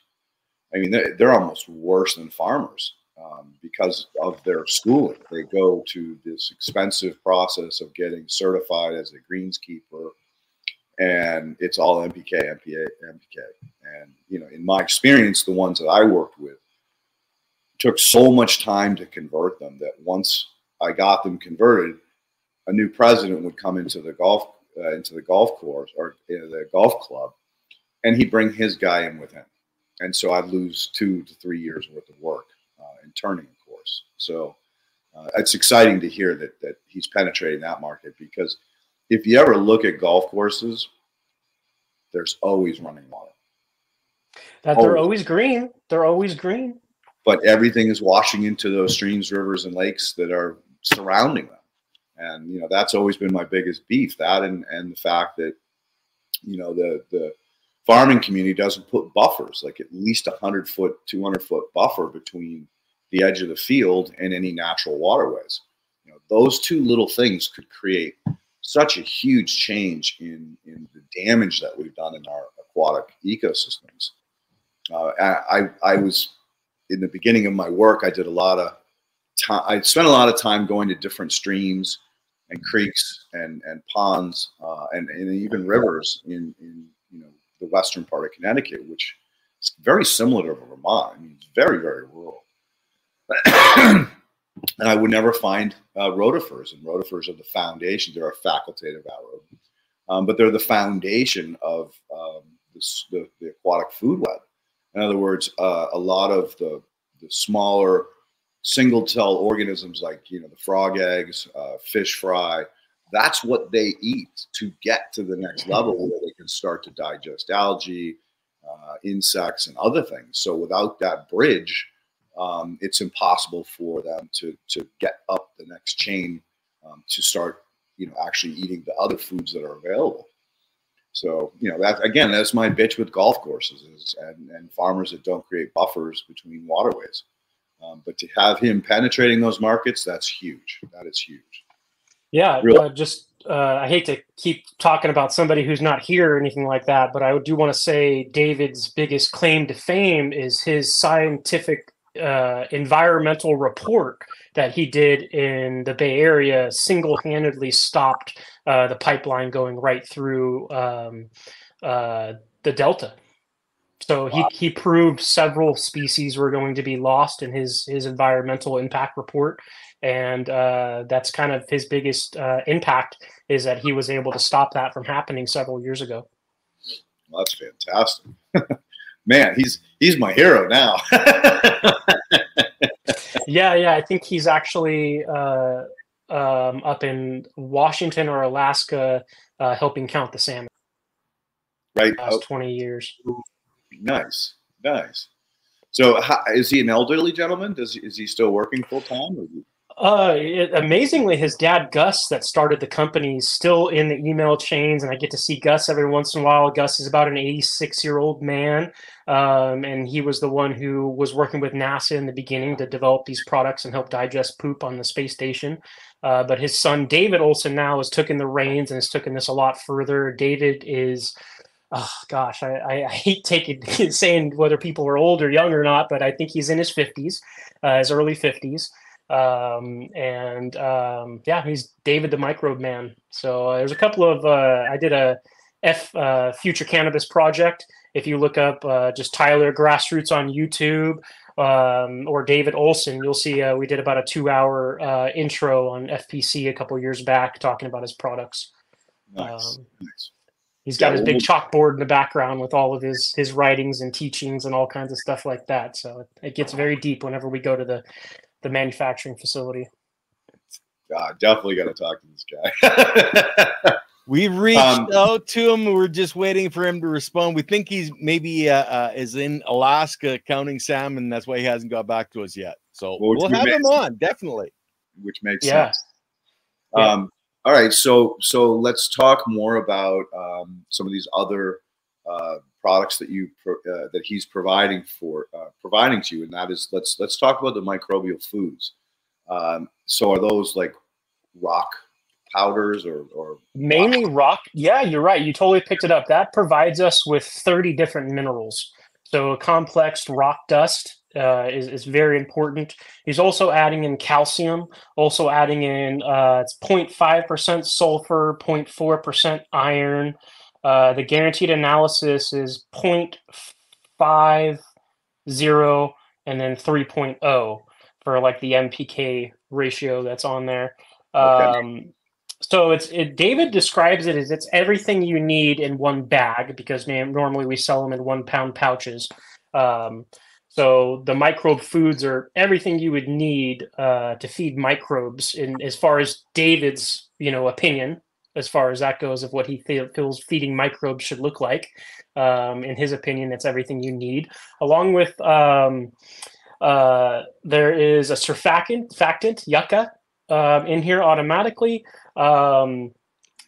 I mean, they're, they're almost worse than farmers um, because of their schooling. They go to this expensive process of getting certified as a greenskeeper, and it's all MPK, NPA, NPK. And you know, in my experience, the ones that I worked with took so much time to convert them that once I got them converted, a new president would come into the golf uh, into the golf course or the golf club, and he'd bring his guy in with him, and so I'd lose two to three years worth of work uh, in turning a course. So uh, it's exciting to hear that that he's penetrating that market because if you ever look at golf courses, there's always running water. That they're always green. They're always green. But everything is washing into those streams, rivers, and lakes that are surrounding them. And you know that's always been my biggest beef. That and and the fact that you know the the farming community doesn't put buffers like at least a hundred foot, two hundred foot buffer between the edge of the field and any natural waterways. You know those two little things could create such a huge change in in the damage that we've done in our aquatic ecosystems. Uh, I I was in the beginning of my work. I did a lot of time, I spent a lot of time going to different streams and creeks and, and ponds uh, and, and even rivers in, in you know the western part of Connecticut, which is very similar to Vermont. I mean, it's very very rural. <clears throat> and I would never find uh, rotifers, and rotifers are the foundation. They're a facultative anaerobe, um, but they're the foundation of um, this, the, the aquatic food web. In other words, uh, a lot of the, the smaller single cell organisms like you know the frog eggs, uh, fish fry. That's what they eat to get to the next <laughs> level where they can start to digest algae, uh, insects, and other things. So without that bridge, um, it's impossible for them to to get up the next chain um, to start you know actually eating the other foods that are available. So you know that again, that's my bitch with golf courses is, and, and farmers that don't create buffers between waterways. Um, but to have him penetrating those markets, that's huge. That is huge. Yeah, really. uh, just uh, I hate to keep talking about somebody who's not here or anything like that, but I do want to say David's biggest claim to fame is his scientific uh, environmental report that he did in the Bay Area single handedly stopped uh, the pipeline going right through um, uh, the Delta. So he, he proved several species were going to be lost in his his environmental impact report, and uh, that's kind of his biggest uh, impact is that he was able to stop that from happening several years ago. Well, that's fantastic, <laughs> man. He's he's my hero now. <laughs> yeah, yeah. I think he's actually uh, um, up in Washington or Alaska, uh, helping count the salmon. Right, last twenty years. Nice, nice. So how, is he an elderly gentleman? Does is he still working full time? Uh, it, amazingly, his dad Gus, that started the company, is still in the email chains, and I get to see Gus every once in a while. Gus is about an 86 year old man, um, and he was the one who was working with NASA in the beginning to develop these products and help digest poop on the space station. Uh, but his son David Olson now has taken the reins and has taken this a lot further. David is oh gosh, I, I, hate taking <laughs> saying whether people are old or young or not, but I think he's in his fifties, uh, his early fifties. Um, and um, yeah, he's David the Microbe Man. So uh, there's a couple of uh, I did a F uh, Future Cannabis project. If you look up uh, just Tyler Grassroots on YouTube um, or David Olson, you'll see uh, we did about a two-hour uh, intro on FPC a couple years back talking about his products. Nice. Um, nice. He's got yeah, his big chalkboard in the background with all of his his writings and teachings and all kinds of stuff like that. So it gets very deep whenever we go to the the manufacturing facility. God, definitely got to talk to this guy. <laughs> we reached um, out to him. We're just waiting for him to respond. We think he's maybe uh, uh, is in Alaska counting salmon. That's why he hasn't got back to us yet. So well, we'll have him on definitely. Which makes yeah. sense. Um, all right, so so let's talk more about um, some of these other uh, products that you uh, that he's providing for uh, providing to you, and that is let's let's talk about the microbial foods. Um, so are those like rock powders or, or mainly rock? rock? Yeah, you're right. You totally picked it up. That provides us with 30 different minerals. So a complex rock dust uh, is, is very important. He's also adding in calcium, also adding in uh, it's 0.5% sulfur, 0.4% iron, uh, the guaranteed analysis is 0.50 and then 3.0 for like the NPK ratio that's on there. Okay. Um, so it's it, David describes it as it's everything you need in one bag because normally we sell them in one pound pouches. Um, so the microbe foods are everything you would need uh, to feed microbes. In as far as David's you know opinion, as far as that goes of what he feels feeding microbes should look like. Um, in his opinion, it's everything you need. Along with um, uh, there is a surfactant, factant, yucca, uh, in here automatically. Um,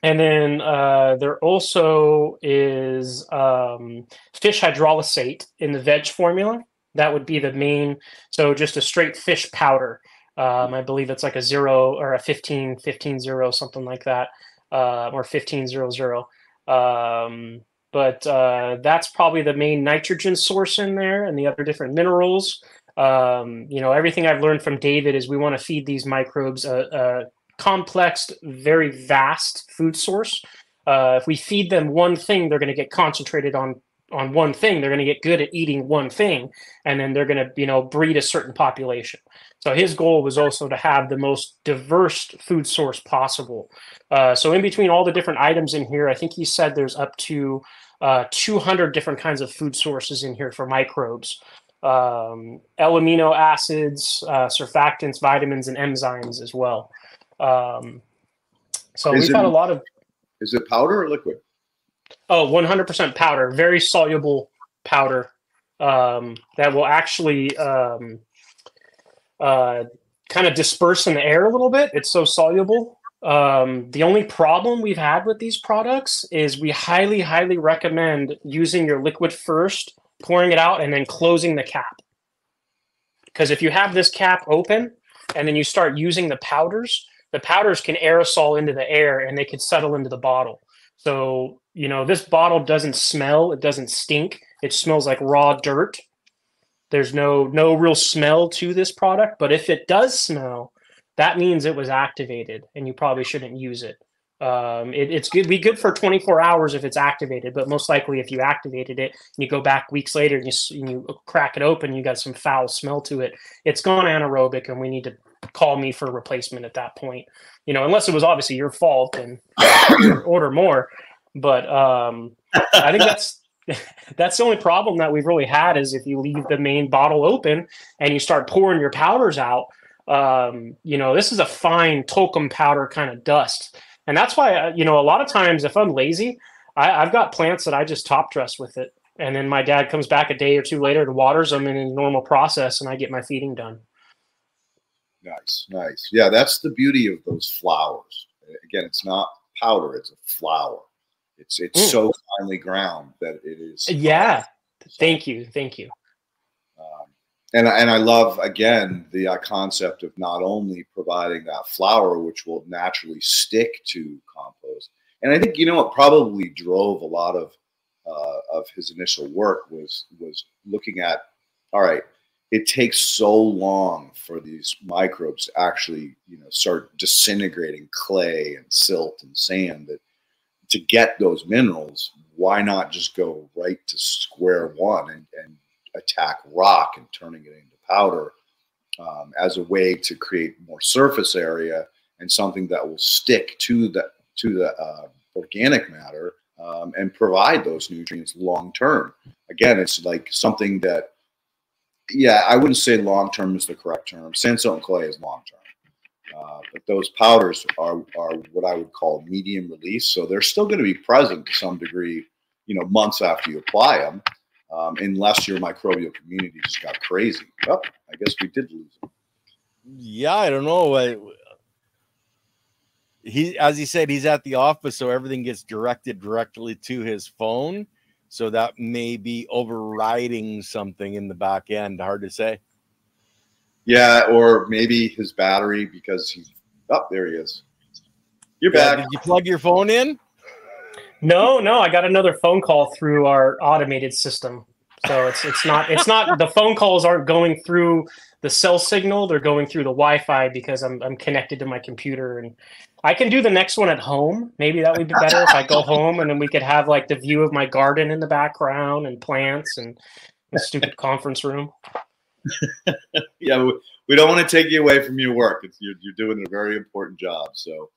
and then uh, there also is um, fish hydrolysate in the veg formula. That would be the main. So just a straight fish powder. Um, I believe it's like a zero or a 15, 15 zero, something like that uh, or 1500. Um, but uh, that's probably the main nitrogen source in there and the other different minerals. Um, you know, everything I've learned from David is we want to feed these microbes a, a complex, very vast food source. Uh, if we feed them one thing, they're going to get concentrated on on one thing. They're going to get good at eating one thing, and then they're going to you know breed a certain population. So his goal was also to have the most diverse food source possible. Uh, so in between all the different items in here, I think he said there's up to uh, 200 different kinds of food sources in here for microbes. Um, L-amino acids, uh, surfactants, vitamins, and enzymes as well. Um, so is we've it, had a lot of. Is it powder or liquid? Oh, 100% powder, very soluble powder um, that will actually um, uh, kind of disperse in the air a little bit. It's so soluble. Um, the only problem we've had with these products is we highly, highly recommend using your liquid first, pouring it out, and then closing the cap. Because if you have this cap open and then you start using the powders, the powders can aerosol into the air and they can settle into the bottle. So, you know, this bottle doesn't smell, it doesn't stink. It smells like raw dirt. There's no no real smell to this product, but if it does smell, that means it was activated, and you probably shouldn't use it. Um, it it's good be good for 24 hours if it's activated, but most likely if you activated it and you go back weeks later and you and you crack it open, you got some foul smell to it. It's gone anaerobic, and we need to call me for replacement at that point. You know, unless it was obviously your fault and <coughs> order more. But um, I think that's <laughs> that's the only problem that we've really had is if you leave the main bottle open and you start pouring your powders out um, you know this is a fine talcum powder kind of dust and that's why uh, you know a lot of times if i'm lazy I, have got plants that i just top dress with it and then my dad comes back a day or two later and waters them in a normal process, and I get my feeding done. Nice, nice. Yeah, that's the beauty of those flours. Again, it's not powder; it's a flour. It's it's mm. so finely ground that it is. Yeah. Thank you. Thank you. Um, and and I love again the uh, concept of not only providing that flour, which will naturally stick to compost, and I think you know what probably drove a lot of uh, of his initial work was was looking at all right it takes so long for these microbes to actually you know start disintegrating clay and silt and sand that to get those minerals why not just go right to square one and, and attack rock and turning it into powder um, as a way to create more surface area and something that will stick to the to the uh, organic matter um, and provide those nutrients long term. Again, it's like something that, yeah, I wouldn't say long term is the correct term. Sandstone clay is long term. Uh, but those powders are, are what I would call medium release. So they're still going to be present to some degree, you know, months after you apply them, um, unless your microbial community just got crazy. Well, I guess we did lose them. Yeah, I don't know. I, he as he said he's at the office so everything gets directed directly to his phone so that may be overriding something in the back end hard to say. Yeah or maybe his battery because he's up oh, there he is. You're yeah, back. did you plug your phone in? No no i got another phone call through our automated system so it's it's not it's not the phone calls aren't going through the cell signal they're going through the wi-fi because i'm, I'm connected to my computer and I can do the next one at home. Maybe that would be better if I go home and then we could have like the view of my garden in the background and plants and the stupid conference room. <laughs> yeah, we, don't want to take you away from your work. It's, you're, you're doing a very important job. So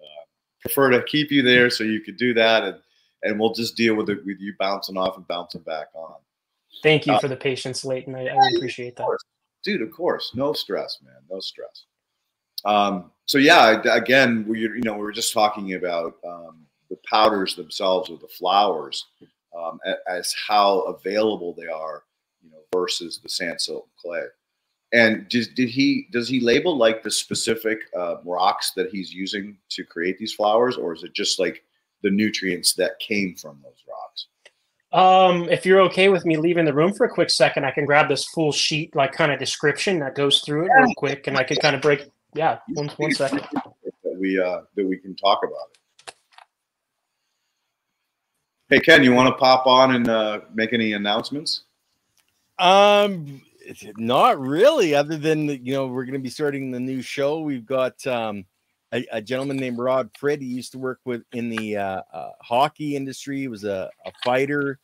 uh, prefer to keep you there so you could do that and, and we'll just deal with it with you bouncing off and bouncing back on. Thank you uh, for the patience, Leighton. I, I appreciate that. Dude, of course. No stress, man. No stress. Um, so yeah, again, we you know we were just talking about um, the powders themselves or the flours um, as how available they are, you know, versus the sand, silt, clay. And did, did he does he label like the specific uh, rocks that he's using to create these flours, or is it just like the nutrients that came from those rocks? Um, if you're okay with me leaving the room for a quick second, I can grab this full sheet, like kind of description that goes through it real quick, and I can kind of break yeah, one, one second. That we uh, that we can talk about it. Hey Ken, you want to pop on and uh, make any announcements? Um, not really. Other than you know, we're going to be starting the new show. We've got um, a, a, gentleman named Rod Fred. He used to work with in the uh, uh, hockey industry. He was a, a fighter,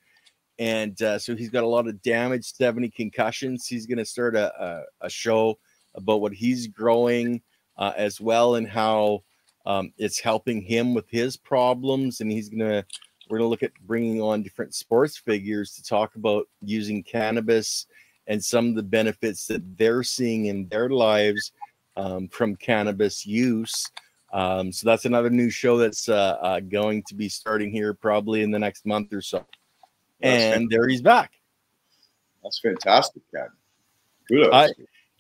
and uh, so he's got a lot of damage, seventy concussions. He's going to start a, a, a show about what he's growing uh, as well and how um, it's helping him with his problems. And he's gonna we're gonna look at bringing on different sports figures to talk about using cannabis and some of the benefits that they're seeing in their lives um, from cannabis use. Um, so that's another new show that's uh, uh, going to be starting here probably in the next month or so. That's and fantastic. there he's back. That's fantastic, Ken. Kudos. I,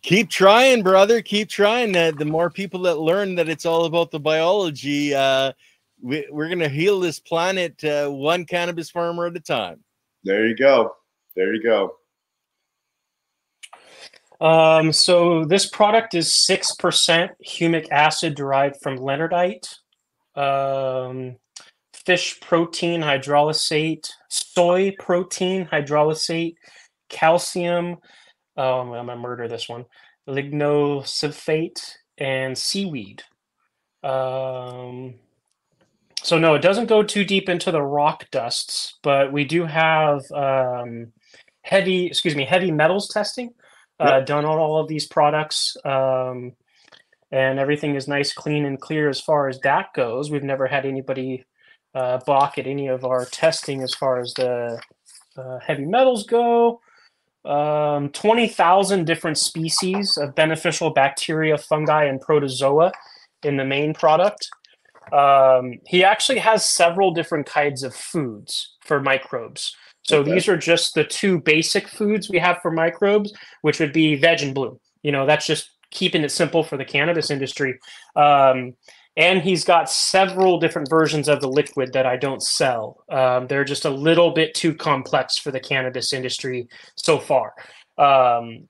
keep trying brother keep trying uh, the more people that learn that it's all about the biology uh, we, are going to heal this planet uh, one cannabis farmer at a time there you go there you go um, so this product is 6% humic acid derived from leonardite um, fish protein hydrolysate soy protein hydrolysate calcium oh, I'm gonna murder this one. Lignosulfate and seaweed. Um, so no, it doesn't go too deep into the rock dusts, but we do have um, heavy, excuse me, heavy metals testing uh, yep. done on all of these products. Um, and everything is nice, clean, and clear as far as that goes. We've never had anybody uh, balk at any of our testing as far as the uh, heavy metals go um, 20,000 different species of beneficial bacteria, fungi, and protozoa in the main product. Um, he actually has several different kinds of foods for microbes. So okay. these are just the two basic foods we have for microbes, which would be veg and bloom. You know, that's just keeping it simple for the cannabis industry. Um, and he's got several different versions of the liquid that I don't sell. Um, they're just a little bit too complex for the cannabis industry so far. Um,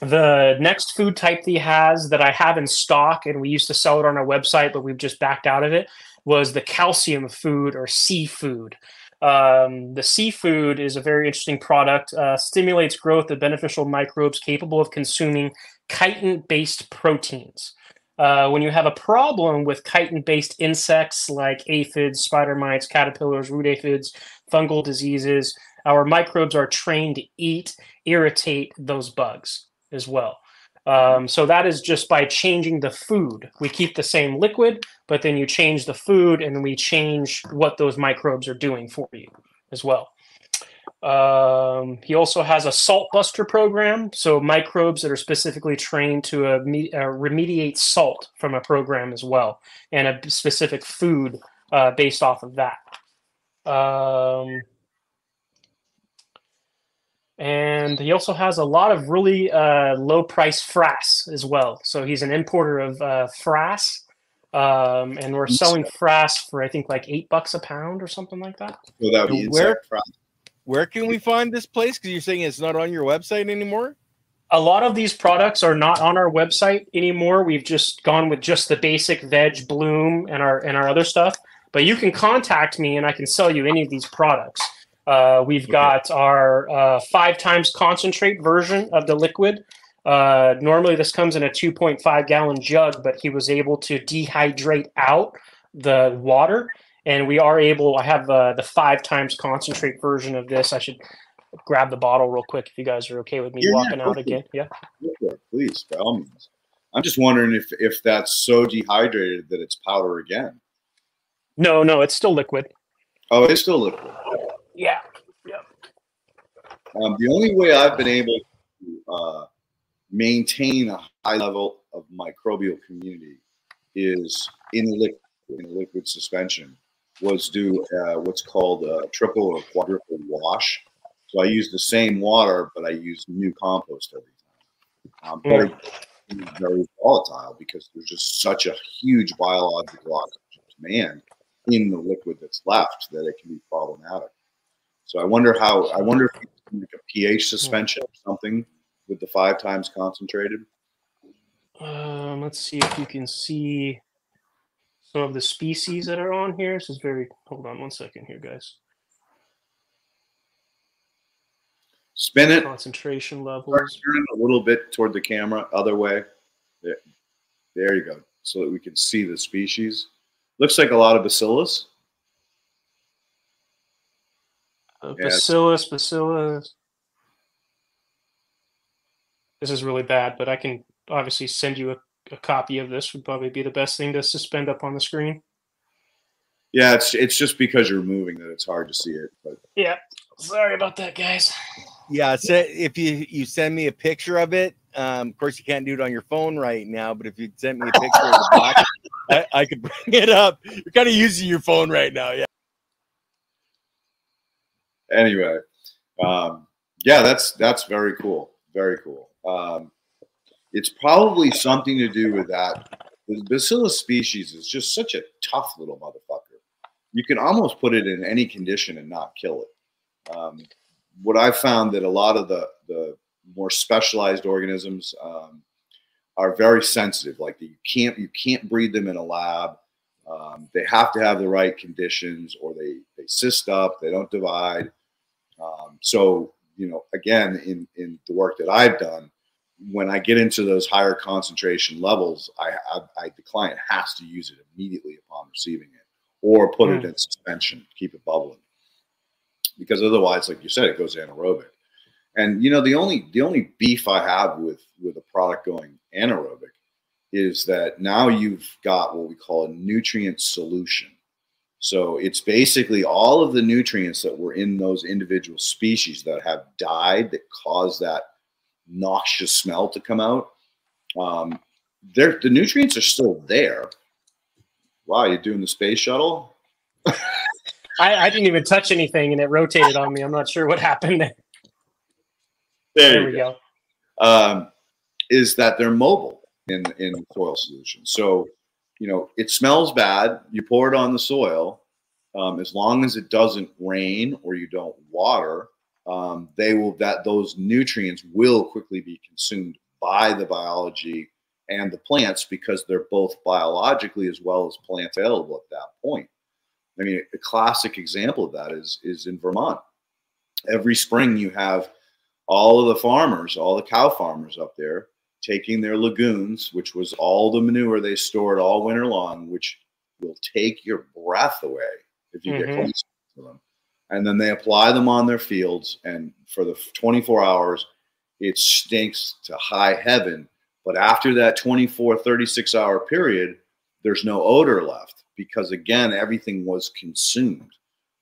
the next food type he has that I have in stock, and we used to sell it on our website, but we've just backed out of it, was the calcium food or seafood. Um, the seafood is a very interesting product, uh, stimulates growth of beneficial microbes capable of consuming chitin based proteins. Uh, when you have a problem with chitin based insects like aphids, spider mites, caterpillars, root aphids, fungal diseases, our microbes are trained to eat, irritate those bugs as well. Um, so that is just by changing the food. We keep the same liquid, but then you change the food and we change what those microbes are doing for you as well. Um, he also has a salt buster program, so microbes that are specifically trained to uh, me, uh, remediate salt from a program as well, and a specific food uh, based off of that. Um, and he also has a lot of really uh, low price frass as well. So he's an importer of uh, frass, um, and we're selling frass for I think like eight bucks a pound or something like that. So that would be where, where can we find this place? Because you're saying it's not on your website anymore. A lot of these products are not on our website anymore. We've just gone with just the basic veg bloom and our and our other stuff. But you can contact me and I can sell you any of these products. Uh, we've okay. got our uh, five times concentrate version of the liquid. Uh, normally, this comes in a 2.5 gallon jug, but he was able to dehydrate out the water. And we are able, I have uh, the five times concentrate version of this. I should grab the bottle real quick if you guys are okay with me yeah, walking yeah, out again. Yeah. Please, by all means. I'm just wondering if, if that's so dehydrated that it's powder again. No, no, it's still liquid. Oh, it's still liquid. Yeah. Yeah. Um, the only way I've been able to uh, maintain a high level of microbial community is in liquid, in liquid suspension was do uh, what's called a triple or quadruple wash. So I use the same water, but I use new compost every time. Um, mm. But it's very volatile because there's just such a huge biological demand in the liquid that's left that it can be problematic. So I wonder how. I wonder if you can make a pH suspension or something with the five times concentrated. Um, let's see if you can see some of the species that are on here. This is very. Hold on one second here, guys. Spin it. Concentration levels. Turn a little bit toward the camera, other way. There, there you go, so that we can see the species. Looks like a lot of bacillus. Uh, bacillus, bacillus. This is really bad, but I can obviously send you a, a copy of this. Would probably be the best thing to suspend up on the screen. Yeah, it's it's just because you're moving that it's hard to see it. But yeah, sorry about that, guys. Yeah, so if you you send me a picture of it, um, of course you can't do it on your phone right now. But if you sent me a picture of the box, I, I could bring it up. You're kind of using your phone right now, yeah anyway, um, yeah, that's that's very cool. Very cool. Um, it's probably something to do with that. The Bacillus species is just such a tough little motherfucker. You can almost put it in any condition and not kill it. Um, what I've found that a lot of the the more specialized organisms um, are very sensitive. Like you can't you can't breed them in a lab. Um, they have to have the right conditions, or they they cyst up. They don't divide. Um, so, you know, again, in, in the work that I've done, when I get into those higher concentration levels, I, I, I the client has to use it immediately upon receiving it, or put it hmm. in suspension, keep it bubbling, because otherwise, like you said, it goes anaerobic. And you know, the only the only beef I have with with a product going anaerobic is that now you've got what we call a nutrient solution. So it's basically all of the nutrients that were in those individual species that have died that cause that noxious smell to come out. Um, the nutrients are still there. Wow, you're doing the space shuttle? <laughs> I, I, didn't even touch anything, and it rotated on me. I'm not sure what happened there. There, there we go. go. Um, is that they're mobile in in soil solution. So, you know, it smells bad. You pour it on the soil. Um, as long as it doesn't rain or you don't water, um, they will that those nutrients will quickly be consumed by the biology and the plants because they're both biologically as well as plant available at that point. I mean, a classic example of that is is in Vermont. Every spring, you have all of the farmers, all the cow farmers up there, taking their lagoons, which was all the manure they stored all winter long, which will take your breath away if you mm-hmm. get close to them. And then they apply them on their fields, and for the 24 hours, it stinks to high heaven. But after that 24, 36 hour period, there's no odor left because, again, everything was consumed.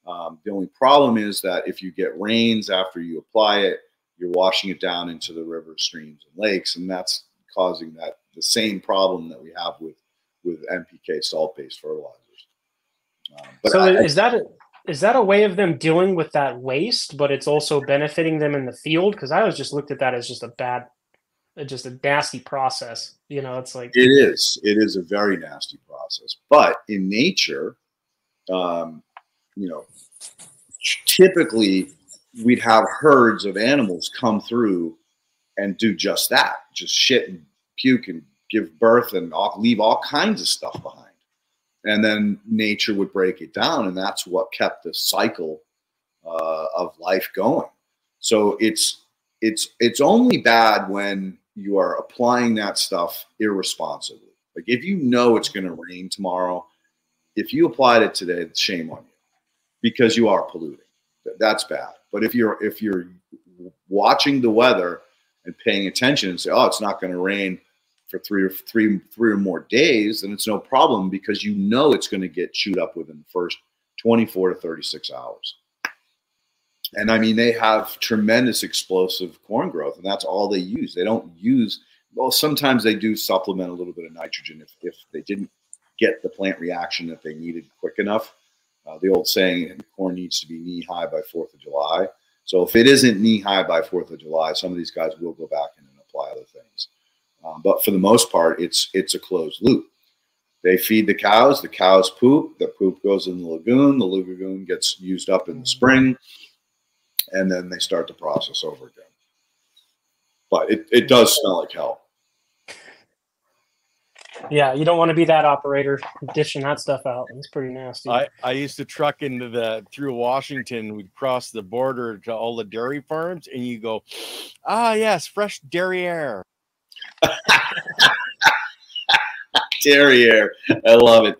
Um, the only problem is that if you get rains after you apply it, you're washing it down into the rivers, streams, and lakes, and that's causing that the same problem that we have with with NPK salt-based fertilizers. Um, so I, is that a, is that a way of them dealing with that waste, but it's also benefiting them in the field? Because I was just looked at that as just a bad, just a nasty process. You know, it's like it is. It is a very nasty process. But in nature, um, you know, typically we'd have herds of animals come through and do just that just shit and puke and give birth and leave all kinds of stuff behind and then nature would break it down and that's what kept the cycle uh, of life going. So it's it's it's only bad when you are applying that stuff irresponsibly. Like if you know it's going to rain tomorrow if you applied it today shame on you because you are polluting. That's bad. But if you're if you're watching the weather and paying attention and say, oh, it's not going to rain for three or three three or more days, then it's no problem because you know it's going to get chewed up within the first 24 to 36 hours. And I mean, they have tremendous explosive corn growth, and that's all they use. They don't use well. Sometimes they do supplement a little bit of nitrogen if if they didn't get the plant reaction that they needed quick enough. Uh, the old saying, corn needs to be knee high by 4th of July. So if it isn't knee high by 4th of July, some of these guys will go back and apply other things. Um, but for the most part, it's it's a closed loop. They feed the cows, the cows poop, the poop goes in the lagoon, the lagoon gets used up in the spring, and then they start the process over again. But it, it does smell like hell. Yeah, you don't want to be that operator dishing that stuff out. It's pretty nasty. I, I used to truck into the through Washington. We'd cross the border to all the dairy farms, and you go, ah, yes, fresh dairy air. Air. I love it.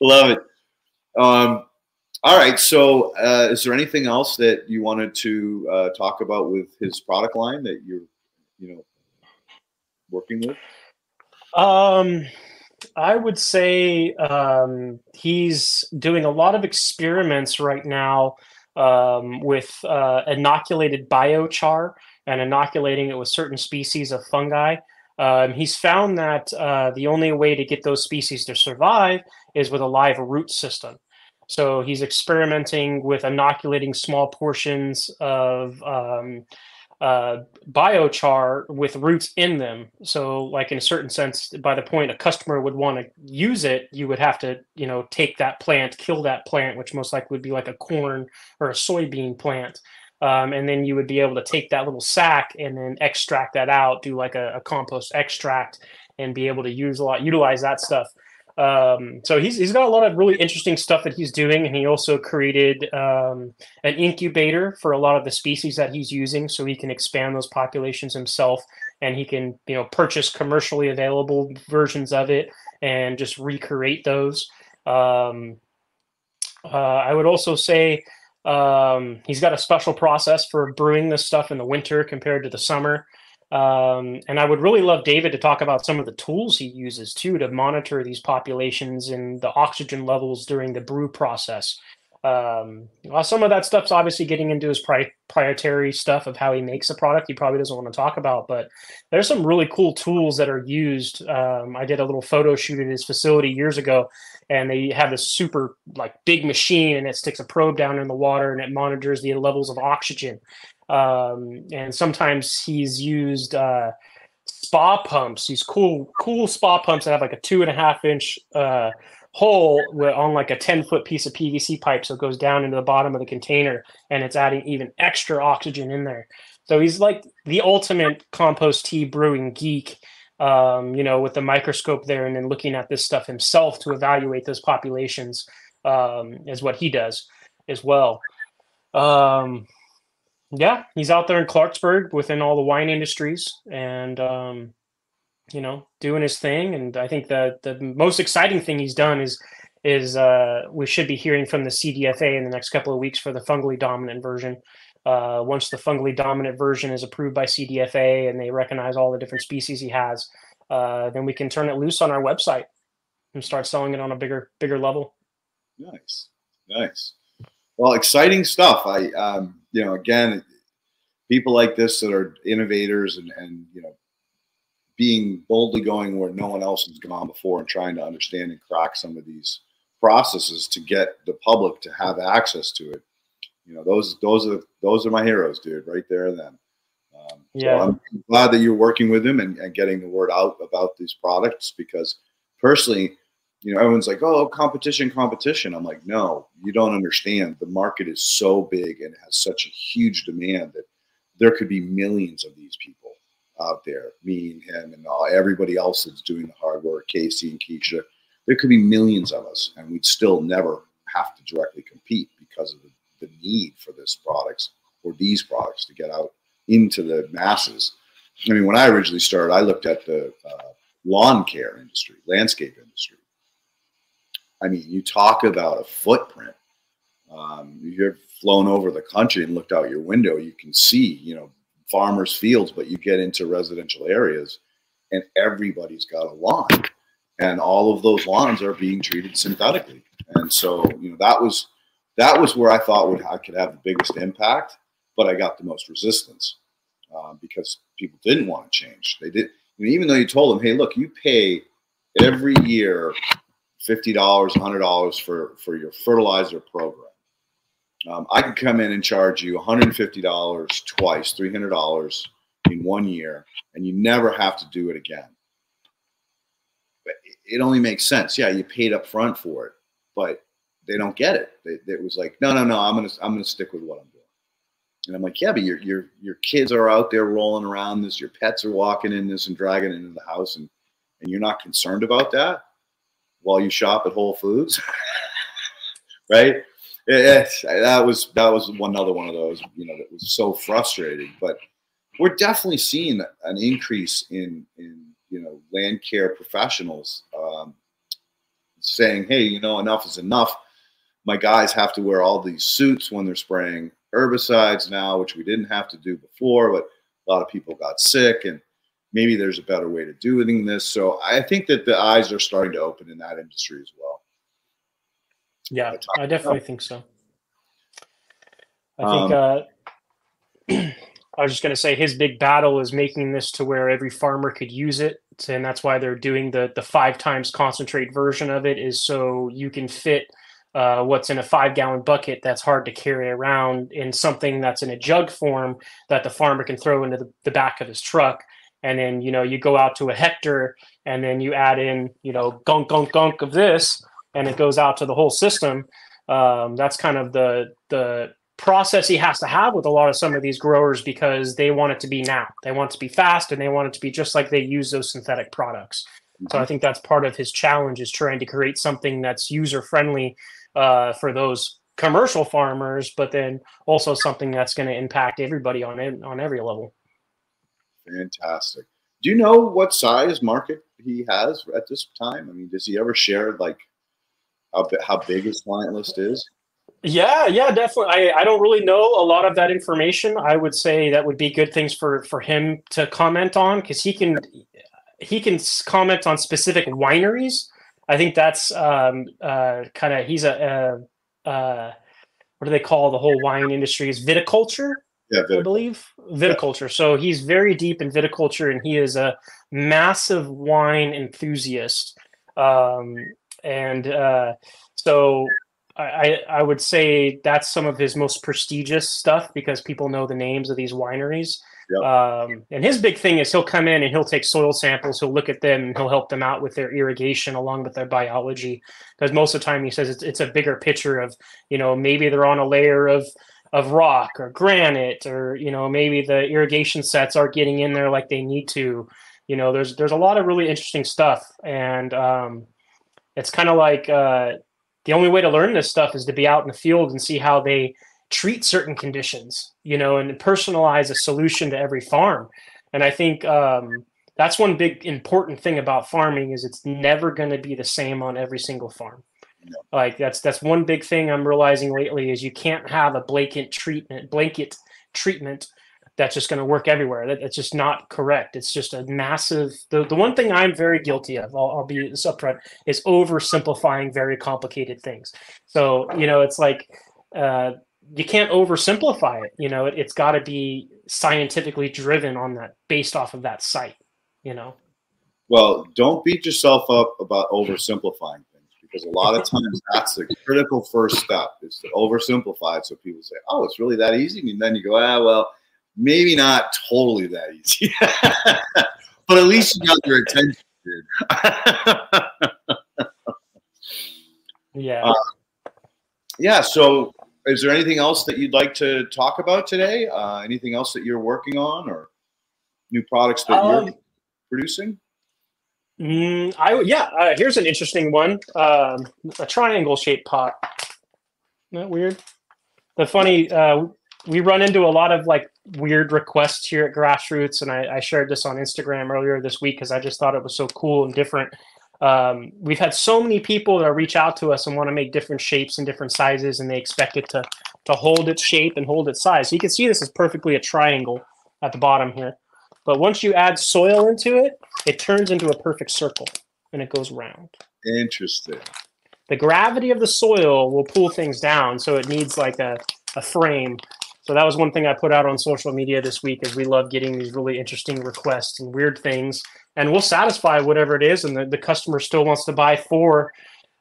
Love it. Um, all right. So, uh, is there anything else that you wanted to uh, talk about with his product line that you're, you know, working with? Um, I would say um, he's doing a lot of experiments right now um, with uh, inoculated biochar and inoculating it with certain species of fungi. Um, he's found that uh, the only way to get those species to survive is with a live root system. So he's experimenting with inoculating small portions of um, uh, biochar with roots in them. So, like in a certain sense, by the point a customer would want to use it, you would have to, you know, take that plant, kill that plant, which most likely would be like a corn or a soybean plant. Um, and then you would be able to take that little sack and then extract that out, do like a, a compost extract, and be able to use a lot, utilize that stuff. Um, so he's he's got a lot of really interesting stuff that he's doing, and he also created um, an incubator for a lot of the species that he's using, so he can expand those populations himself, and he can you know purchase commercially available versions of it and just recreate those. Um, uh, I would also say um, he's got a special process for brewing this stuff in the winter compared to the summer. Um, and I would really love David to talk about some of the tools he uses too to monitor these populations and the oxygen levels during the brew process. Um, well, some of that stuff's obviously getting into his proprietary stuff of how he makes a product. He probably doesn't want to talk about, but there's some really cool tools that are used. Um, I did a little photo shoot at his facility years ago, and they have this super like big machine, and it sticks a probe down in the water, and it monitors the levels of oxygen. Um, and sometimes he's used uh, spa pumps, these cool cool spa pumps that have like a two and a half inch. Uh, hole on like a 10 foot piece of PVC pipe. So it goes down into the bottom of the container and it's adding even extra oxygen in there. So he's like the ultimate compost tea brewing geek, um, you know, with the microscope there and then looking at this stuff himself to evaluate those populations um, is what he does as well. Um, yeah, he's out there in Clarksburg within all the wine industries and um, you know, doing his thing. And I think the the most exciting thing he's done is is uh, we should be hearing from the CDFA in the next couple of weeks for the fungally dominant version. Uh, once the fungally dominant version is approved by CDFA and they recognize all the different species he has, uh, then we can turn it loose on our website and start selling it on a bigger bigger level. Nice, nice. Well, exciting stuff. I, um, you know, again, people like this that are innovators and and you know being boldly going where no one else has gone before and trying to understand and crack some of these processes to get the public to have access to it. You know, those those are those are my heroes, dude, right there and then. Um, yeah, so I'm glad that you're working with them and, and getting the word out about these products because personally, you know, everyone's like, "Oh, competition, competition." I'm like, "No, you don't understand. The market is so big and has such a huge demand that there could be millions of these people out there, me and him and all, everybody else that's doing the hard work, Casey and Keisha. There could be millions of us, and we'd still never have to directly compete because of the, the need for this products or these products to get out into the masses. I mean, when I originally started, I looked at the uh, lawn care industry, landscape industry. I mean, you talk about a footprint. Um, you've flown over the country and looked out your window, you can see, you know, farmers' fields, but you get into residential areas and everybody's got a lawn. And all of those lawns are being treated synthetically. And so, you know, that was that was where I thought would I could have the biggest impact, but I got the most resistance uh, because people didn't want to change. They did, I mean, even though you told them, hey, look, you pay every year fifty dollars, hundred dollars for for your fertilizer program um, I could come in and charge you $150 twice, $300 in one year, and you never have to do it again. But it only makes sense. Yeah, you paid up front for it, but they don't get it. It was like, no, no, no, I'm gonna I'm gonna stick with what I'm doing. And I'm like, yeah, but your your your kids are out there rolling around this, your pets are walking in this and dragging it into the house, and and you're not concerned about that while you shop at Whole Foods, <laughs> right? It, that was that was one other one of those you know that was so frustrating. But we're definitely seeing an increase in in you know land care professionals um, saying, hey, you know, enough is enough. My guys have to wear all these suits when they're spraying herbicides now, which we didn't have to do before, but a lot of people got sick and maybe there's a better way to doing this. So I think that the eyes are starting to open in that industry as well. Yeah, I definitely think so. I think um, uh, <clears throat> I was just going to say his big battle is making this to where every farmer could use it, and that's why they're doing the the five times concentrate version of it is so you can fit uh, what's in a five gallon bucket that's hard to carry around in something that's in a jug form that the farmer can throw into the, the back of his truck and then you know you go out to a hectare and then you add in you know gunk gunk gunk of this and it goes out to the whole system. Um, that's kind of the the process he has to have with a lot of some of these growers because they want it to be now. They want it to be fast and they want it to be just like they use those synthetic products. Mm-hmm. So I think that's part of his challenge is trying to create something that's user friendly uh, for those commercial farmers, but then also something that's going to impact everybody on it on every level. Fantastic. Do you know what size market he has at this time? I mean, does he ever share like how, how big his client list is? Yeah, yeah, definitely. I, I don't really know a lot of that information. I would say that would be good things for for him to comment on because he can he can comment on specific wineries. I think that's um, uh, kind of he's a, a, a what do they call the whole wine industry is viticulture Yeah, I believe viticulture. So he's very deep in viticulture, and he is a massive wine enthusiast. Um, and uh, so I, I would say that's some of his most prestigious stuff because people know the names of these wineries. Yep. Um, and his big thing is he'll come in and he'll take soil samples, he'll look at them, and he'll help them out with their irrigation along with their biology. Because most of the time he says it's, it's a bigger picture of you know maybe they're on a layer of of rock or granite or you know maybe the irrigation sets aren't getting in there like they need to you know there's there's a lot of really interesting stuff and um, it's kind of like uh, the only way to learn this stuff is to be out in the field and see how they treat certain conditions you know and personalize a solution to every farm. And i think um, that's one big important thing about farming is it's never going to be the same on every single farm. Like that's that's one big thing I'm realizing lately is you can't have a blanket treatment blanket treatment that's just going to work everywhere. That, that's just not correct. It's just a massive. The, the one thing I'm very guilty of, I'll, I'll be this upfront, is oversimplifying very complicated things. So you know, it's like uh, you can't oversimplify it. You know, it, it's got to be scientifically driven on that, based off of that site. You know. Well, don't beat yourself up about oversimplifying things because a lot of times that's the critical first step is to oversimplify it so people say, oh, it's really that easy. And then you go, ah, well, maybe not totally that easy. <laughs> but at least you got their attention. <laughs> Yeah. Uh, yeah. So, is there anything else that you'd like to talk about today? Uh, anything else that you're working on or new products that Um, you're producing? Mm, I yeah. Uh, here's an interesting one. Um, a triangle shaped pot. Isn't that weird? The funny. Uh, we run into a lot of like weird requests here at Grassroots, and I, I shared this on Instagram earlier this week because I just thought it was so cool and different. Um, we've had so many people that reach out to us and want to make different shapes and different sizes, and they expect it to to hold its shape and hold its size. So you can see this is perfectly a triangle at the bottom here. But once you add soil into it, it turns into a perfect circle and it goes round. Interesting. The gravity of the soil will pull things down, so it needs like a, a frame. So that was one thing I put out on social media this week is we love getting these really interesting requests and weird things. And we'll satisfy whatever it is, and the, the customer still wants to buy four.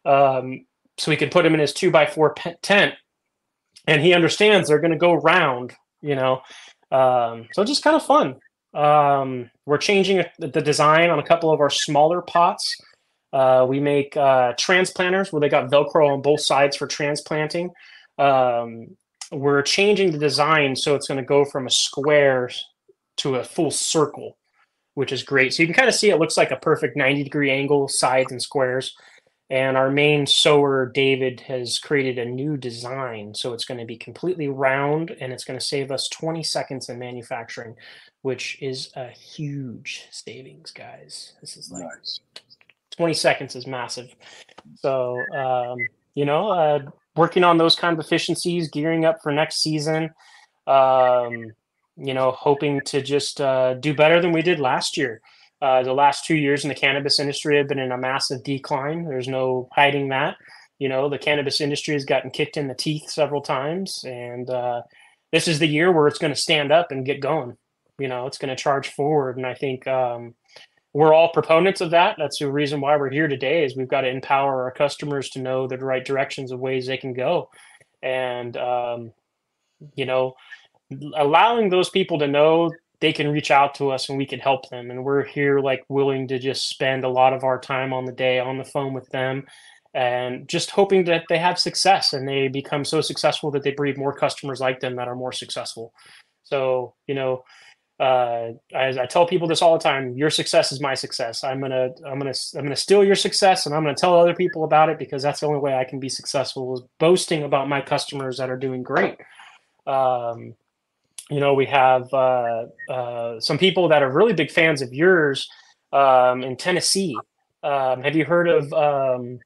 Um, so we can put him in his two by four pe- tent. And he understands they're gonna go round, you know. Um, so just kind of fun. Um, we're changing the design on a couple of our smaller pots. Uh, we make uh, transplanters where they got Velcro on both sides for transplanting. Um, we're changing the design so it's going to go from a square to a full circle, which is great. So you can kind of see it looks like a perfect 90 degree angle, sides and squares. And our main sewer, David, has created a new design. So it's going to be completely round and it's going to save us 20 seconds in manufacturing, which is a huge savings, guys. This is like Nice. 20 seconds is massive. So, um, you know, uh, working on those kind of efficiencies, gearing up for next season, um, you know, hoping to just uh, do better than we did last year. Uh, the last two years in the cannabis industry have been in a massive decline. There's no hiding that. You know, the cannabis industry has gotten kicked in the teeth several times, and uh, this is the year where it's going to stand up and get going. You know, it's going to charge forward, and I think um, we're all proponents of that. That's the reason why we're here today. Is we've got to empower our customers to know the right directions of ways they can go, and um, you know, allowing those people to know they can reach out to us and we can help them. And we're here like willing to just spend a lot of our time on the day on the phone with them and just hoping that they have success and they become so successful that they breed more customers like them that are more successful. So, you know, uh, as I tell people this all the time, your success is my success. I'm gonna, I'm gonna, I'm gonna steal your success, and I'm gonna tell other people about it because that's the only way I can be successful. Is boasting about my customers that are doing great. Um, you know, we have uh, uh, some people that are really big fans of yours um, in Tennessee. Um, have you heard of? Um,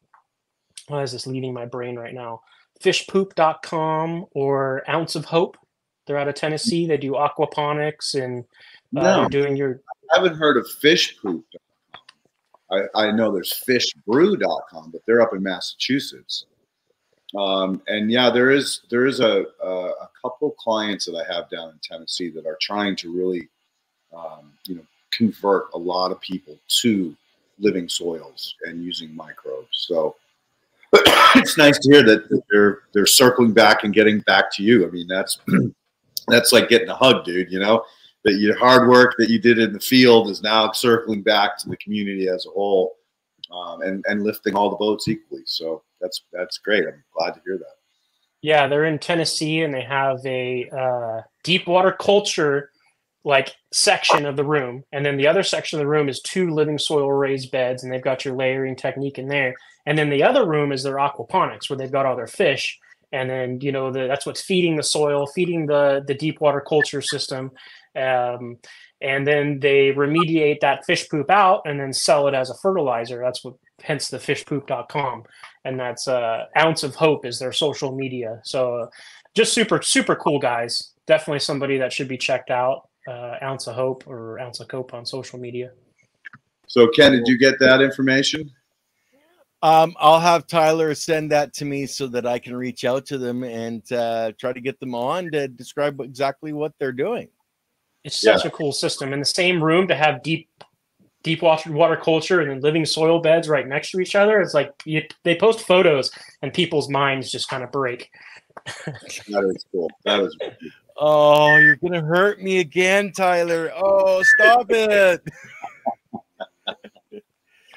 why is this leaving my brain right now? Fishpoop.com or Ounce of Hope. They're out of Tennessee. They do aquaponics and uh, No. doing your I haven't heard of fishpoop.com. I, I know there's fishbrew.com, but they're up in Massachusetts. Um, and yeah, there is there is a, a, a couple clients that I have down in Tennessee that are trying to really, um, you know, convert a lot of people to living soils and using microbes. So <coughs> it's nice to hear that they're they're circling back and getting back to you. I mean, that's that's like getting a hug, dude. You know that your hard work that you did in the field is now circling back to the community as a whole, um, and and lifting all the boats equally. So that's that's great. I'm glad to hear that. Yeah, they're in Tennessee and they have a uh, deep water culture like section of the room, and then the other section of the room is two living soil raised beds, and they've got your layering technique in there. And then the other room is their aquaponics, where they've got all their fish, and then you know the, that's what's feeding the soil, feeding the the deep water culture system, um, and then they remediate that fish poop out and then sell it as a fertilizer. That's what hence the fishpoop.com, and that's uh, ounce of hope is their social media. So uh, just super super cool guys. Definitely somebody that should be checked out uh, Ounce of Hope or Ounce of Cope on social media. So, Ken, did you get that information? Um, I'll have Tyler send that to me so that I can reach out to them and uh, try to get them on to describe exactly what they're doing. It's such yeah. a cool system. In the same room to have deep, deep water, water culture and then living soil beds right next to each other. It's like you, they post photos and people's minds just kind of break. <laughs> that is cool. That is. Cool. Oh, you're gonna hurt me again, Tyler. Oh, stop it. <laughs>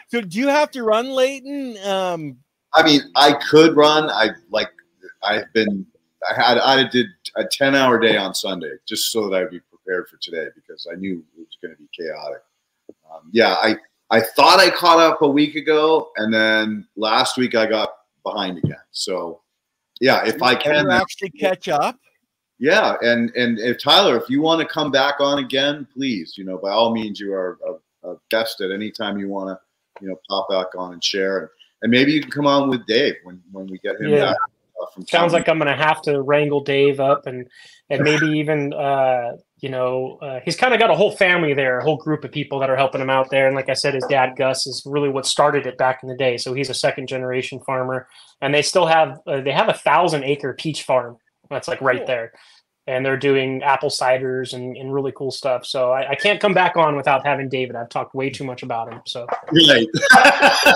so do you have to run Leighton? Um I mean, I could run. I like I've been I had I did a 10 hour day on Sunday just so that I'd be prepared for today because I knew it was going to be chaotic. Um, yeah, I I thought I caught up a week ago, and then last week I got behind again. So yeah, if I can actually catch up, yeah, and and if Tyler, if you want to come back on again, please, you know, by all means, you are a, a guest at any time you want to, you know, pop back on and share, and, and maybe you can come on with Dave when when we get him yeah. back. Uh, Sounds like I'm going to have to wrangle Dave up, and and maybe <laughs> even uh, you know uh, he's kind of got a whole family there, a whole group of people that are helping him out there. And like I said, his dad Gus is really what started it back in the day. So he's a second generation farmer, and they still have uh, they have a thousand acre peach farm that's like right cool. there. And they're doing apple ciders and, and really cool stuff. So I, I, can't come back on without having David. I've talked way too much about him. So right. <laughs>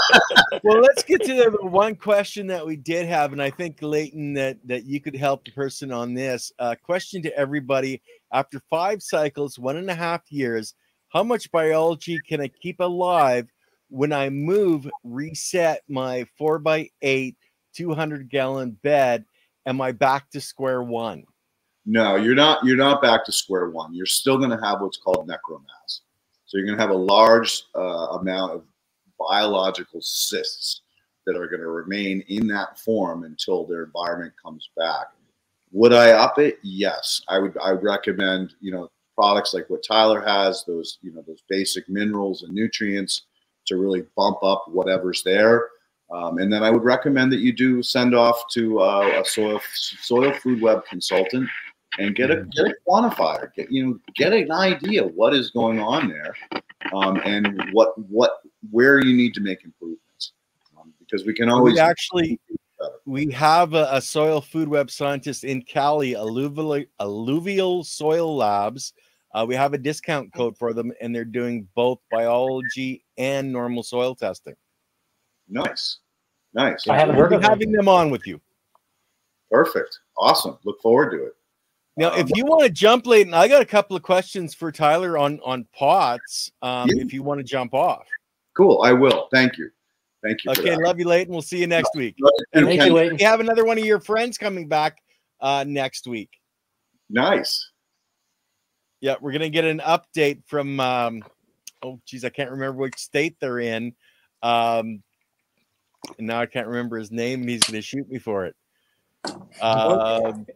well, let's get to the one question that we did have, and I think Leighton that that you could help the person on this uh, question to everybody. After five cycles, one and a half years, how much biology can I keep alive when I move, reset my four by eight, 200 gallon bed am I back to square one? No, you're not. You're not back to square one. You're still going to have what's called necromass. So you're going to have a large uh, amount of biological cysts that are going to remain in that form until their environment comes back. Would I up it? Yes, I would. I would recommend you know products like what Tyler has, those you know those basic minerals and nutrients to really bump up whatever's there. Um, and then I would recommend that you do send off to uh, a soil soil food web consultant and get a get a quantifier. Get you know get an idea what is going on there, um, and what what where you need to make improvements. Um, because we can always we actually we have a, a, soil food web scientist in Cali, alluvial alluvial soil labs. Uh, we have a discount code for them, and they're doing both biology and normal soil testing. Nice. Nice. I haven't heard of having them on with you. Perfect. Awesome. Look forward to it. Now, um, if you want to jump Leighton, I got a couple of questions for Tyler on on pots. Um, yeah. If you want to jump off, cool. I will. Thank you. Thank you. Okay, love you, Leighton. We'll see you next week. And Thank you, Leighton. We have another one of your friends coming back uh, next week. Nice. Yeah, we're gonna get an update from. Um, oh, geez, I can't remember which state they're in. Um, and now I can't remember his name, and he's to shoot me for it. Um,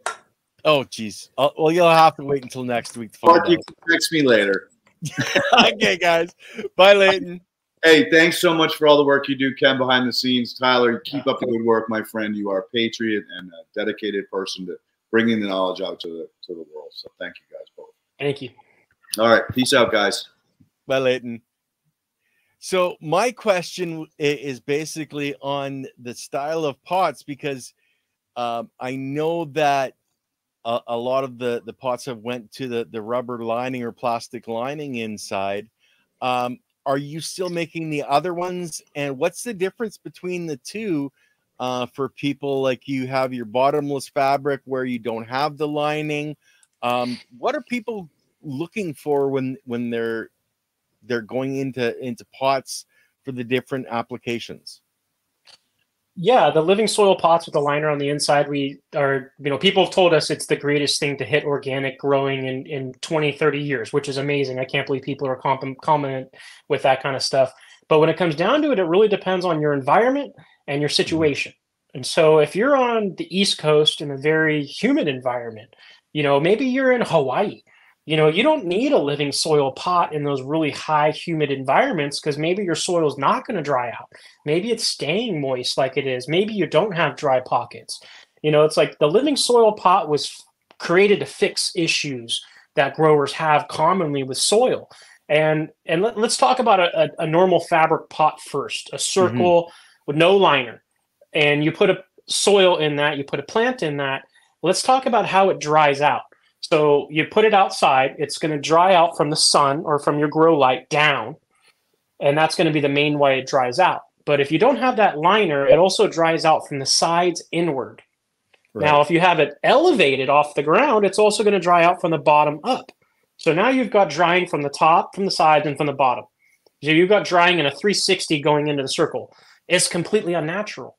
oh, geez. I'll, well, you'll have to wait until next week to find Mark, you can text me later. <laughs> okay, guys. Bye, Leighton. Hey, thanks so much for all the work you do, Ken, behind the scenes. Tyler, keep up the good work, my friend. You are a patriot and a dedicated person to bringing the knowledge out to the to the world. So thank you guys both. Thank you. All right. Peace out, guys. Bye, Leighton. So my question is basically on the style of pots because um, I know that a, a, lot of the the pots have went to the the rubber lining or plastic lining inside. Um, are you still making the other ones? And what's the difference between the two? Uh, for people like you have your bottomless fabric where you don't have the lining. Um, what are people looking for when when they're they're going into into pots for the different applications? Yeah, the living soil pots with the liner on the inside, we are, you know, people have told us it's the greatest thing to hit organic growing in, in 20, 30 years, which is amazing. I can't believe people are comp- comment with that kind of stuff. But when it comes down to it, it really depends on your environment and your situation. And so if you're on the East Coast in a very humid environment, you know, maybe you're in Hawaii you know you don't need a living soil pot in those really high humid environments because maybe your soil is not going to dry out. Maybe it's staying moist like it is. Maybe you don't have dry pockets. You know it's like the living soil pot was created to fix issues that growers have commonly with soil. And and let, us talk about a, a, a, normal fabric pot first a circle mm-hmm. with no liner. And you put a soil in that you put a plant in that. Let's talk about how it dries out so you put it outside, it's going to dry out from the sun or from your grow light down. And that's going to be the main way it dries out. But if you don't have that liner, it also dries out from the sides inward. Right. Now, if you have it elevated off the ground, it's also going to dry out from the bottom up. So now you've got drying from the top, from the sides, and from the bottom. So you've got drying in a 360 going into the circle. It's completely unnatural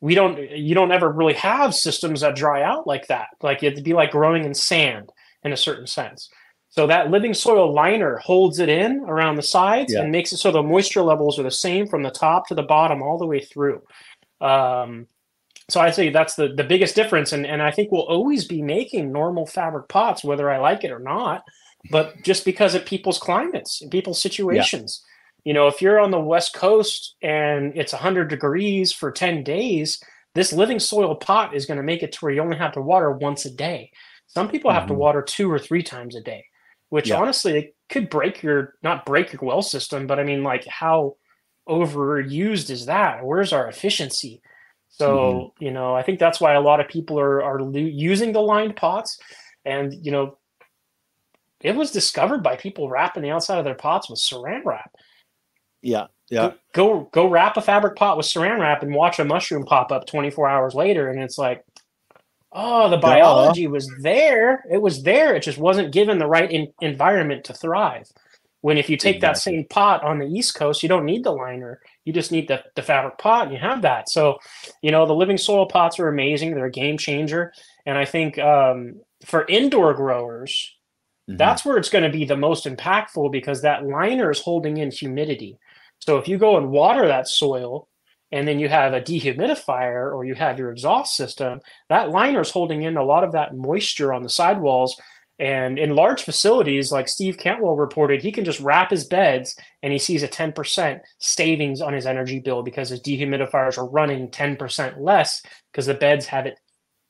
we don't you don't ever really have systems that dry out like that. Like it'd be like growing in sand in a certain sense. So that living soil liner holds it in around the sides yeah. and makes it so the moisture levels are the same from the top to the bottom all the way through. Um, so i'd say that's the, the biggest difference. And, and i think we'll always be making normal fabric pots whether i like it or not but just because of people's climates and people's situations. yeah you know, if you're on the West Coast and it's 100 degrees for 10 days, this living soil pot is going to make it to where you only have to water once a day. Some people have mm-hmm. to water two or three times a day, which yeah. honestly it could break your not break your well system, but I mean, like how overused is that? Where's our efficiency? So mm-hmm. you know, I think that's why a lot of people are are lo- using the lined pots, and you know, it was discovered by people wrapping the outside of their pots with saran wrap. Yeah. Yeah. Go go wrap a fabric pot with saran wrap and watch a mushroom pop up 24 hours later and it's like oh the biology Duh. was there it was there it just wasn't given the right in- environment to thrive when if you take exactly. that same pot on the east coast you don't need the liner you just need the, the fabric pot and you have that so you know the living soil pots are amazing they're a game changer and i think um, for indoor growers mm-hmm. that's where it's going to be the most impactful because that liner is holding in humidity so if you go and water that soil and then you have a dehumidifier or you have your exhaust system, that liner is holding in a lot of that moisture on the sidewalls. And in large facilities, like Steve Cantwell reported, he can just wrap his beds and he sees a 10% savings on his energy bill because his dehumidifiers are running 10% less because the beds have it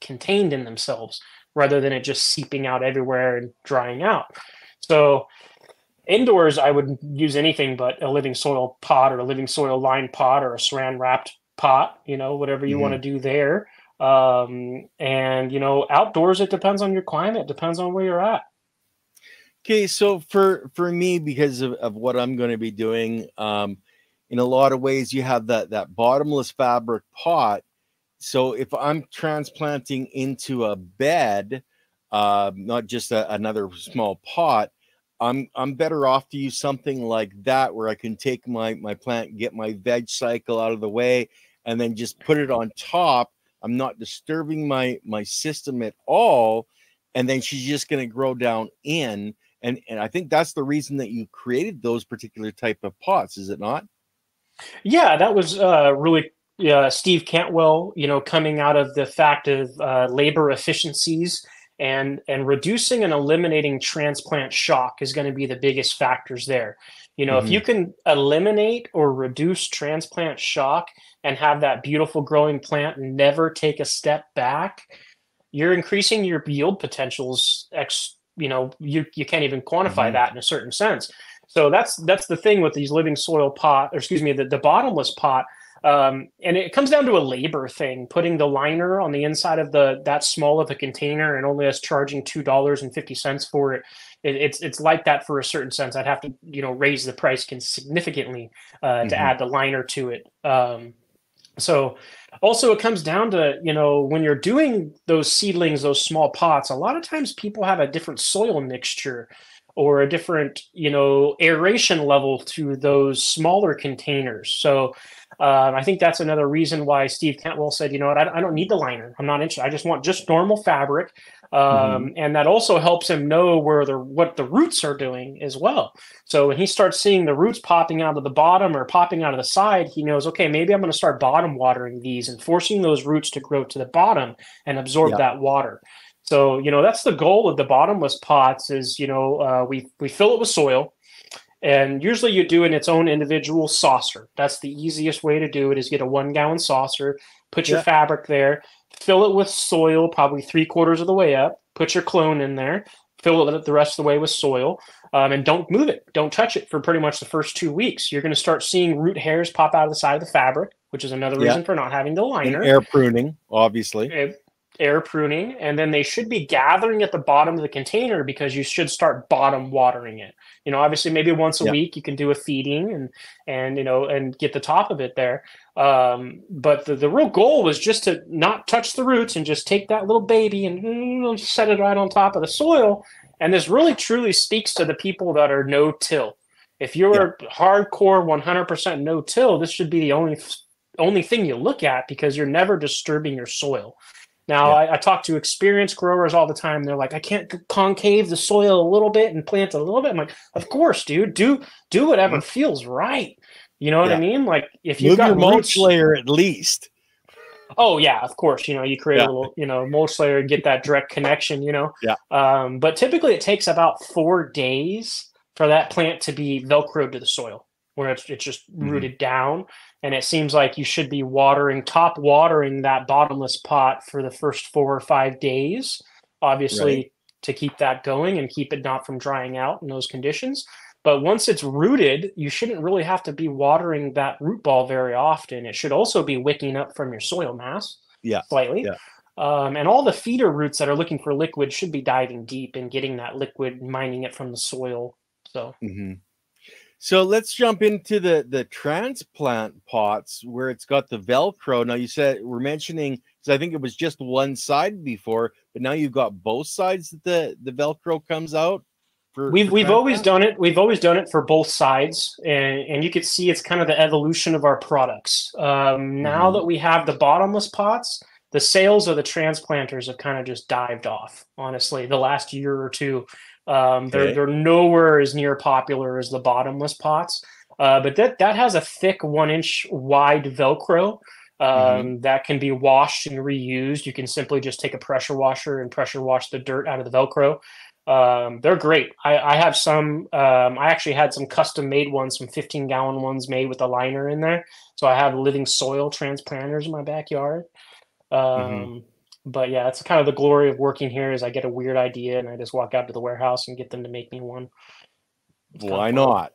contained in themselves rather than it just seeping out everywhere and drying out. So Indoors, I would use anything but a living soil pot or a living soil lined pot or a saran wrapped pot, you know, whatever you mm-hmm. want to do there. Um, and, you know, outdoors, it depends on your climate, depends on where you're at. Okay, so for for me, because of, of what I'm going to be doing, um, in a lot of ways, you have that that bottomless fabric pot. So if I'm transplanting into a bed, uh, not just a, another small pot, I'm I'm better off to use something like that where I can take my my plant, get my veg cycle out of the way, and then just put it on top. I'm not disturbing my my system at all, and then she's just going to grow down in. And and I think that's the reason that you created those particular type of pots, is it not? Yeah, that was uh, really uh, Steve Cantwell. You know, coming out of the fact of uh, labor efficiencies and and reducing and eliminating transplant shock is going to be the biggest factors there you know mm-hmm. if you can eliminate or reduce transplant shock and have that beautiful growing plant never take a step back you're increasing your yield potentials ex you know you, you can't even quantify mm-hmm. that in a certain sense so that's that's the thing with these living soil pot or excuse me the, the bottomless pot Um, and it comes down to a labor thing, putting the liner on the inside of the that small of a container and only us charging two dollars and fifty cents for it. it. It's it's like that for a certain sense. I'd have to you know raise the price significantly uh, mm-hmm. to add the liner to it. Um, so also it comes down to you know when you're doing those seedlings those small pots a lot of times people have a different soil mixture or a different you know aeration level to those smaller containers so um, I think that's another reason why Steve Cantwell said, you know what, I, I, don't need the liner. I'm not interested. I just want just normal fabric. Um, mm-hmm. And that also helps him know where the what the roots are doing as well. So when he starts seeing the roots popping out of the bottom or popping out of the side, he knows, okay, maybe I'm going to start bottom watering these and forcing those roots to grow to the bottom and absorb that water. So you know that's the goal of the bottomless pots is you know uh, we we fill it with soil and usually you do in its own individual saucer. That's the easiest way to do it is get a one gallon saucer, put your yeah. fabric there, fill it with soil, probably three quarters of the way up, put your clone in there, fill it the rest of the way with soil, um, and don't move it. Don't touch it for pretty much the first two weeks. You're going to start seeing root hairs pop out of the side of the fabric, which is another reason yeah. for not having the liner. And air pruning, obviously. It, air pruning, and then they should be gathering at the bottom of the container because you should start bottom watering it. You know, obviously, maybe once a week you can do a feeding and and you know and get the top of it there. Um, but the, the real goal was just to not touch the roots and just take that little baby and mm, set it right on top of the soil. And this really truly speaks to the people that are no till. If you're yep. hardcore 100% no till, this should be the only only thing you look at because you're never disturbing your soil. Now, yeah. I, I, talk to experienced growers all the time. They're like, I can't concave the soil a little bit and plant a little bit. I'm like, of course, dude. Do do whatever mm-hmm. feels right. You know what yeah. I mean? Like if you've Move got your mulch layer at least. Oh yeah, of course. You know, you create yeah. a little, you know, mulch layer and get that direct connection. You know. Yeah. Um, but typically, it takes about four days for that plant to be velcroed to the soil, where it's it's just mm-hmm. rooted down and it seems like you should be watering top watering that bottomless pot for the first four or five days obviously right. to keep that going and keep it not from drying out in those conditions but once it's rooted you shouldn't really have to be watering that root ball very often it should also be wicking up from your soil mass yeah slightly yeah. Um, and all the feeder roots that are looking for liquid should be diving deep and getting that liquid mining it from the soil so mm-hmm. So let's jump into the the transplant pots where it's got the Velcro. Now you said we're mentioning because I think it was just one side before, but now you've got both sides that the the Velcro comes out. For, we've for we've always done it. We've always done it for both sides, and and you can see it's kind of the evolution of our products. Um, now mm-hmm. that we have the bottomless pots, the sales of the transplanters have kind of just dived off. Honestly, the last year or two, um, they're they're nowhere as near popular as the bottomless pots, uh, but that that has a thick one inch wide Velcro um, mm-hmm. that can be washed and reused. You can simply just take a pressure washer and pressure wash the dirt out of the Velcro. Um, they're great. I, I have some. Um, I actually had some custom made ones, some 15 gallon ones made with a liner in there. So I have living soil transplanters in my backyard. Mm-hmm. But yeah, it's kind of the glory of working here is I get a weird idea and I just walk out to the warehouse and get them to make me one. It's Why not?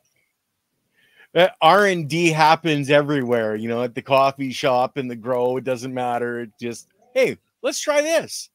Uh, R and D happens everywhere, you know, at the coffee shop, in the grow. It doesn't matter. It just, hey, let's try this.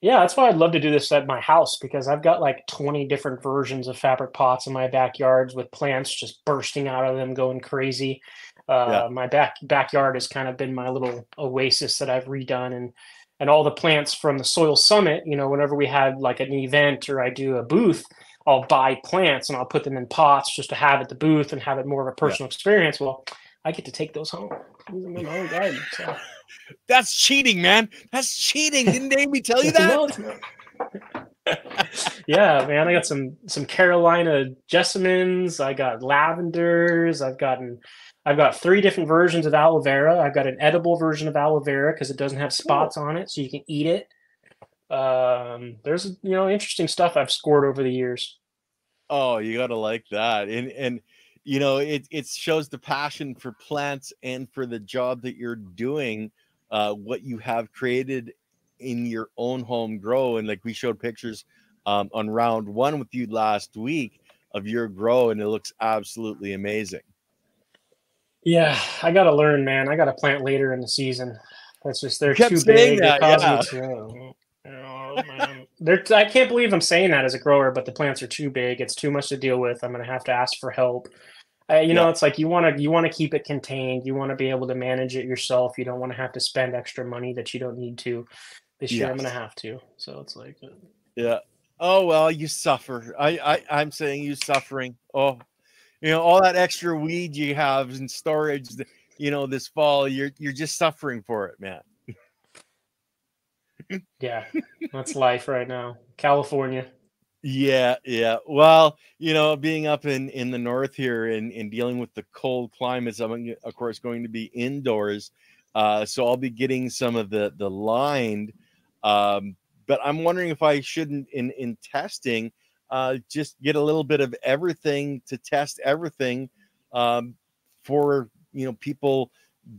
Yeah, that's why I'd love to do this at my house because I've got like 20 different versions of fabric pots in my backyards with plants just bursting out of them, going crazy. Uh, yeah. My back backyard has kind of been my little oasis that I've redone, and and all the plants from the soil summit you know whenever we had like an event or i do a booth i'll buy plants and i'll put them in pots just to have at the booth and have it more of a personal yeah. experience. Well i get to take those home. In my own garden so. <laughs> that's cheating man. That's cheating. Didn't amy tell you <laughs> that? <laughs> yeah man i got some some carolina jessamines. I got lavenders. I've gotten I've got three different versions of aloe vera. I've got an edible version of aloe vera because it doesn't have spots on it, so you can eat it. Um, there's you know interesting stuff I've scored over the years. Oh, you gotta like that, and and you know it it shows the passion for plants and for the job that you're doing. Uh, what you have created in your own home grow, and like we showed pictures um, on round one with you last week of your grow, and it looks absolutely amazing. Yeah, I got to learn, man. I got to plant later in the season. That's just they're too big. That, yeah. to, oh, they're, I can't believe I'm saying that as a grower, but the plants are too big. It's too much to deal with. I'm going to have to ask for help. Uh, you yeah. know, it's like you want to you want to keep it contained. You want to be able to manage it yourself. You don't want to have to spend extra money that you don't need to. This year, yes. I'm going to have to. So it's like, uh, yeah. Oh well, you suffer. I, I I'm saying you suffering. Oh, you know all that extra weed you have in storage. You know this fall, you're you're just suffering for it, man. yeah, that's life right now, California. Yeah, yeah. Well, you know, being up in in the north here and, and dealing with the cold climates, I'm of course going to be indoors. Uh, so I'll be getting some of the the lined. Um, but I'm wondering if I shouldn't in in testing uh, just get a little bit of everything to test everything um, for you know people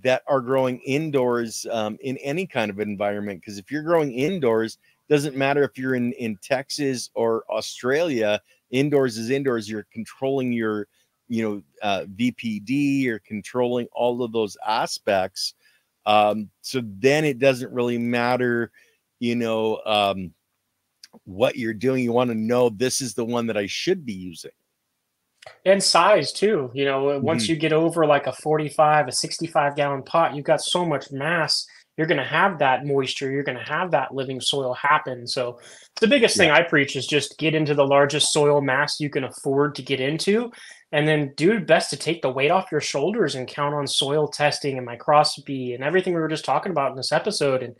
that are growing indoors um, in any kind of environment. Because if you're growing indoors, doesn't matter if you're in in Texas or Australia. Indoors is indoors. You're controlling your, you know, uh, VPD. You're controlling all of those aspects. Um, so then it doesn't really matter, you know, um, what you're doing. You want to know this is the one that I should be using and size too you know once mm-hmm. you get over like a 45 a 65 gallon pot you've got so much mass you're going to have that moisture you're going to have that living soil happen so the biggest yeah. thing i preach is just get into the largest soil mass you can afford to get into and then do best to take the weight off your shoulders and count on soil testing and microscopy and everything we were just talking about in this episode and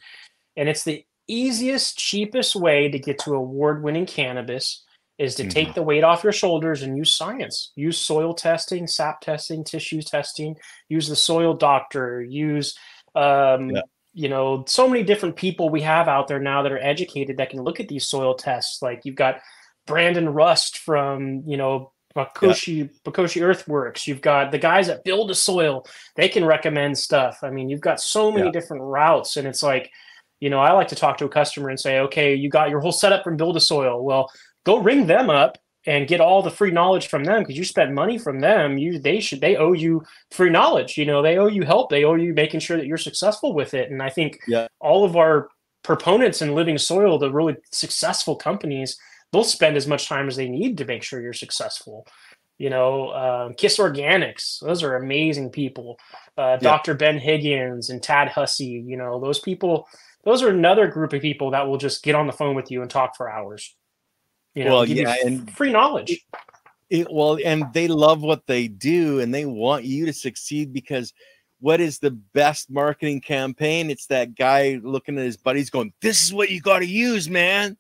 and it's the easiest cheapest way to get to award winning cannabis is to mm-hmm. take the weight off your shoulders and use science use soil testing sap testing tissue testing use the soil doctor use um, yeah you know, so many different people we have out there now that are educated that can look at these soil tests. Like you've got Brandon Rust from, you know, Bokashi, yeah. Bokashi Earthworks. You've got the guys that build the soil. They can recommend stuff. I mean, you've got so many yeah. different routes, and it's like, you know, I like to talk to a customer and say, okay, you got your whole setup from Build a Soil. Well, go ring them up and get all the free knowledge from them because you spent money from them you they should they owe you free knowledge you know they owe you help they owe you making sure that you're successful with it and i think yeah. all of our proponents in living soil the really successful companies they'll spend as much time as they need to make sure you're successful you know um, KIS Organics those are amazing people uh, yeah. dr ben higgins and tad hussey you know those people those are another group of people that will just get on the phone with you and talk for hours you know, well, yeah, and free knowledge. It, well, and they love what they do, and they want you to succeed because what is the best marketing campaign? It's that guy looking at his buddies, going, "This is what you got to use, man,"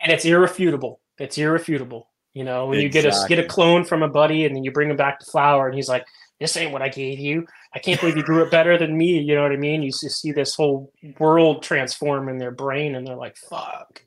and it's irrefutable. It's irrefutable. You know, when exactly. you get a get a clone from a buddy, and then you bring him back to flower, and he's like, "This ain't what I gave you. I can't believe you grew it better than me." You know what I mean? You just see this whole world transform in their brain, and they're like, "Fuck."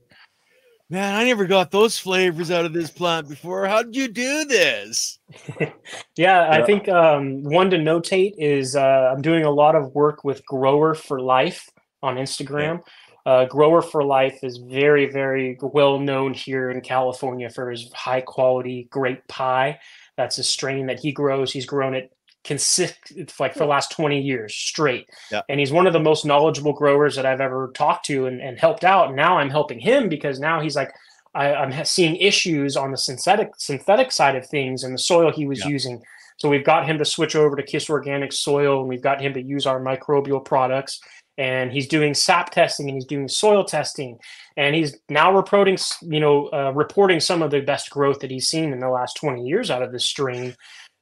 Man, I never got those flavors out of this plant before. How did you do this? yeah, <laughs> yeah, I think um, one to notate is uh, I'm doing a lot of work with Grower for Life on Instagram. Uh, Grower for Life is very, very well known here in California for his high quality grape pie. That's a strain that he grows. He's grown it consist like for the last 20 years straight. Yeah. and he's one of the most knowledgeable growers that i've ever talked to and, and helped out. And now i'm helping him because now he's like I, am seeing issues on the synthetic synthetic side of things and the soil he was yeah. using. So we've got him to switch over to KIS organic soil and we've got him to use our microbial products. And he's doing sap testing and he's doing soil testing. And he's now reporting you know uh, reporting some of the best growth that he's seen in the last 20 years out of this strain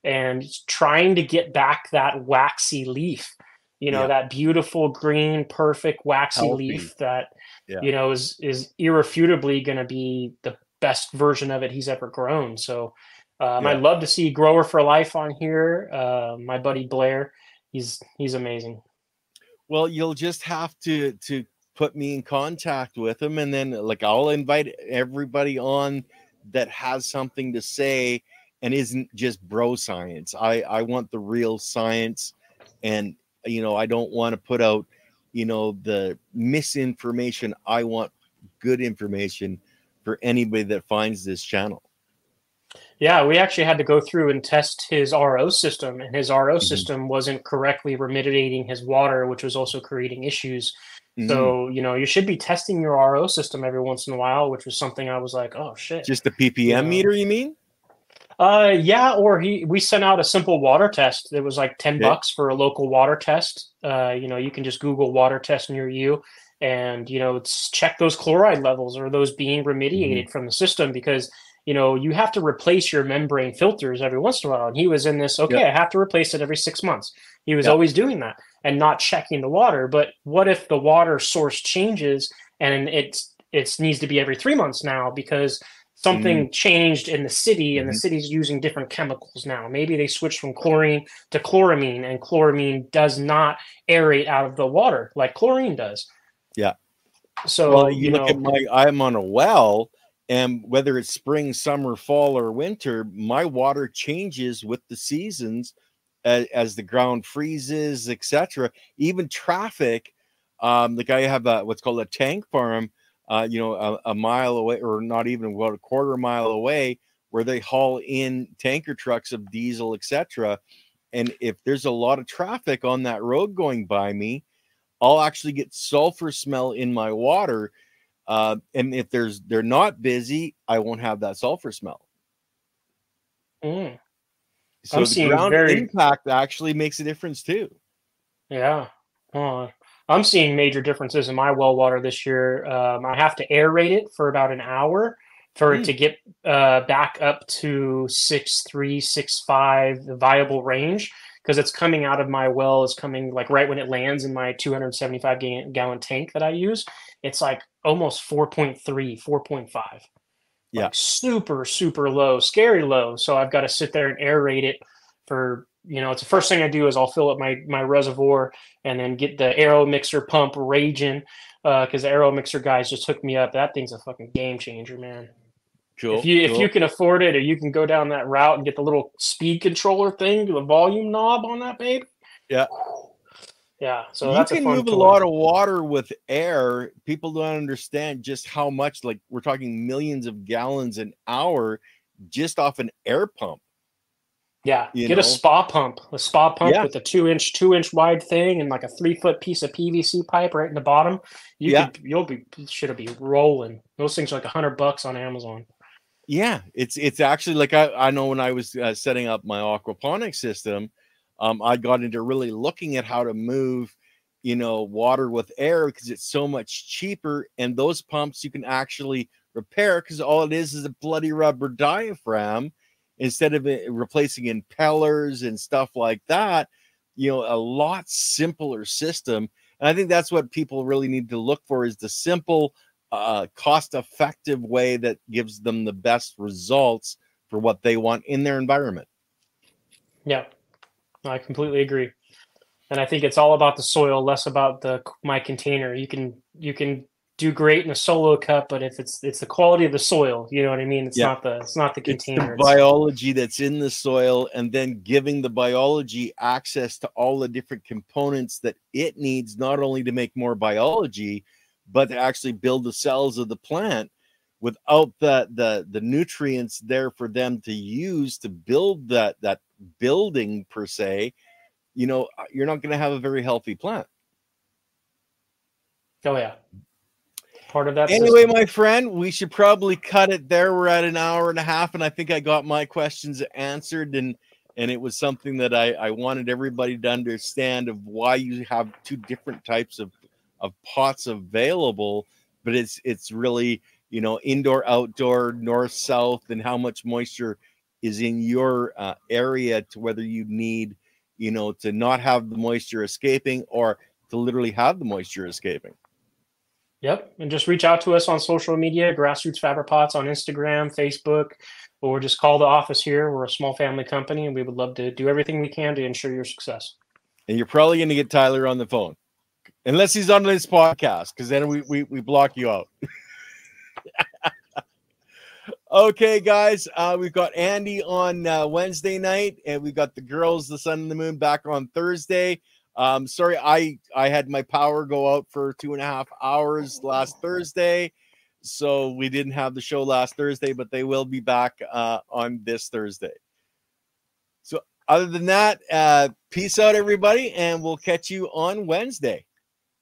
and trying to get back that waxy leaf you know yeah. that beautiful green perfect waxy Healthy. leaf that yeah. you know is is irrefutably going to be the best version of it he's ever grown so um, yeah. i'd love to see grower for life on here uh, my buddy blair he's he's amazing well you'll just have to to put me in contact with him and then like i'll invite everybody on that has something to say and isn't just bro science. I I want the real science, and you know I don't want to put out you know the misinformation. I want good information for anybody that finds this channel. Yeah, we actually had to go through and test his RO system, and his RO mm-hmm. system wasn't correctly remediating his water, which was also creating issues. Mm-hmm. So, you know, you should be testing your RO system every once in a while, which was something I was like, oh shit. Just the ppm you know? meter, you mean? Uh, yeah. Or he, we sent out a simple water test. It was like ten yeah. bucks for a local water test. Uh, you know, you can just Google water test near you, and you know, check those chloride levels or those being remediated mm-hmm. from the system because you know you have to replace your membrane filters every once in a while. And he was in this. Okay, I have to replace it every six months. He was always doing that and not checking the water. But what if the water source changes and it's it needs to be every three months now because something mm changed in the city and mm-hmm. the city's using different chemicals now. Maybe they switched from chlorine to chloramine and chloramine does not aerate out of the water like chlorine does. Yeah. So well, you, you look know, at my i'm on a well and whether it's spring summer fall or winter my water changes with the seasons as, as the ground freezes etc even traffic um like i have a what's called a tank farm uh, you know, a, a, mile away or not even about a quarter mile away, where they haul in tanker trucks of diesel, etc. And if there's a lot of traffic on that road going by me, I'll actually get sulfur smell in my water. Uh, and if there's they're not busy, I won't have that sulfur smell. Mm. So I'm the ground very... impact actually makes a difference too. Yeah. Oh, I'm seeing major differences in my well water this year. Um, I have to aerate it for about an hour for mm. it to get uh, back up to six three, six five, the viable range, because it's coming out of my well is coming like right when it lands in my 275 gallon tank that I use. It's like almost 4.3, 4.5. Yeah, like super super low, scary low. So I've got to sit there and aerate it for you know, it's the first thing I do is I'll fill up my my reservoir and then get the aero mixer pump raging because uh, the aero mixer guys just hooked me up. That thing's a fucking game changer, man. Cool, if you cool. if you can afford it, or you can go down that route and get the little speed controller thing, the volume knob on that babe. Yeah. <sighs> Yeah, so you can move toy. a lot of water with air. People don't understand just how much. Like we're talking millions of gallons an hour just off an air pump. Yeah, get know? a spa pump, a spa pump yeah. with a two inch, two inch wide thing, and like a three foot piece of PVC pipe right in the bottom. You yeah. could, you'll be should be rolling. Those things are like a hundred bucks on Amazon. Yeah, it's it's actually like I I know when I was uh, setting up my aquaponics system, um, I got into really looking at how to move, you know, water with air because it's so much cheaper, and those pumps you can actually repair because all it is is a bloody rubber diaphragm instead of replacing impellers and stuff like that, you know, a lot simpler system. And I think that's what people really need to look for is the simple, uh, cost effective way that gives them the best results for what they want in their environment. Yeah, I completely agree. And I think it's all about the soil, less about the my container. You can you can do great in a solo cup, but if it's it's the quality of the soil, you know what I mean. It's yeah. not the it's not the container. It's the biology that's in the soil, and then giving the biology access to all the different components that it needs, not only to make more biology, but to actually build the cells of the plant. Without the the the nutrients there for them to use to build that that building per se, you know, uh, you're not going to have a very healthy plant. Oh yeah, part of that. Anyway, system. my friend, we should probably cut it there. We're at an hour and a half, and I think I got my questions answered, and and it was something that I, I wanted everybody to understand of why you have two different types of of pots available, but it's it's really you know indoor, outdoor, north, south, and how much moisture is in your uh, area to whether you need you know to not have the moisture escaping or to literally have the moisture escaping. Yep. And just reach out to us on social media, Grassroots Fabric Pots on Instagram, Facebook, or just call the office here. We're a small family company and we would love to do everything we can to ensure your success. And you're probably going to get Tyler on the phone, unless he's on this podcast, because then we, we, we block you out. <laughs> okay, guys. Uh, we've got Andy on uh, Wednesday night, and we've got the girls, the sun and the moon, back on Thursday. Um, sorry, I I had my power go out for two and a half hours last Thursday, so we didn't have the show last Thursday, but they will be back uh, on this Thursday. So, other than that, uh, peace out, everybody, and we'll catch you on Wednesday.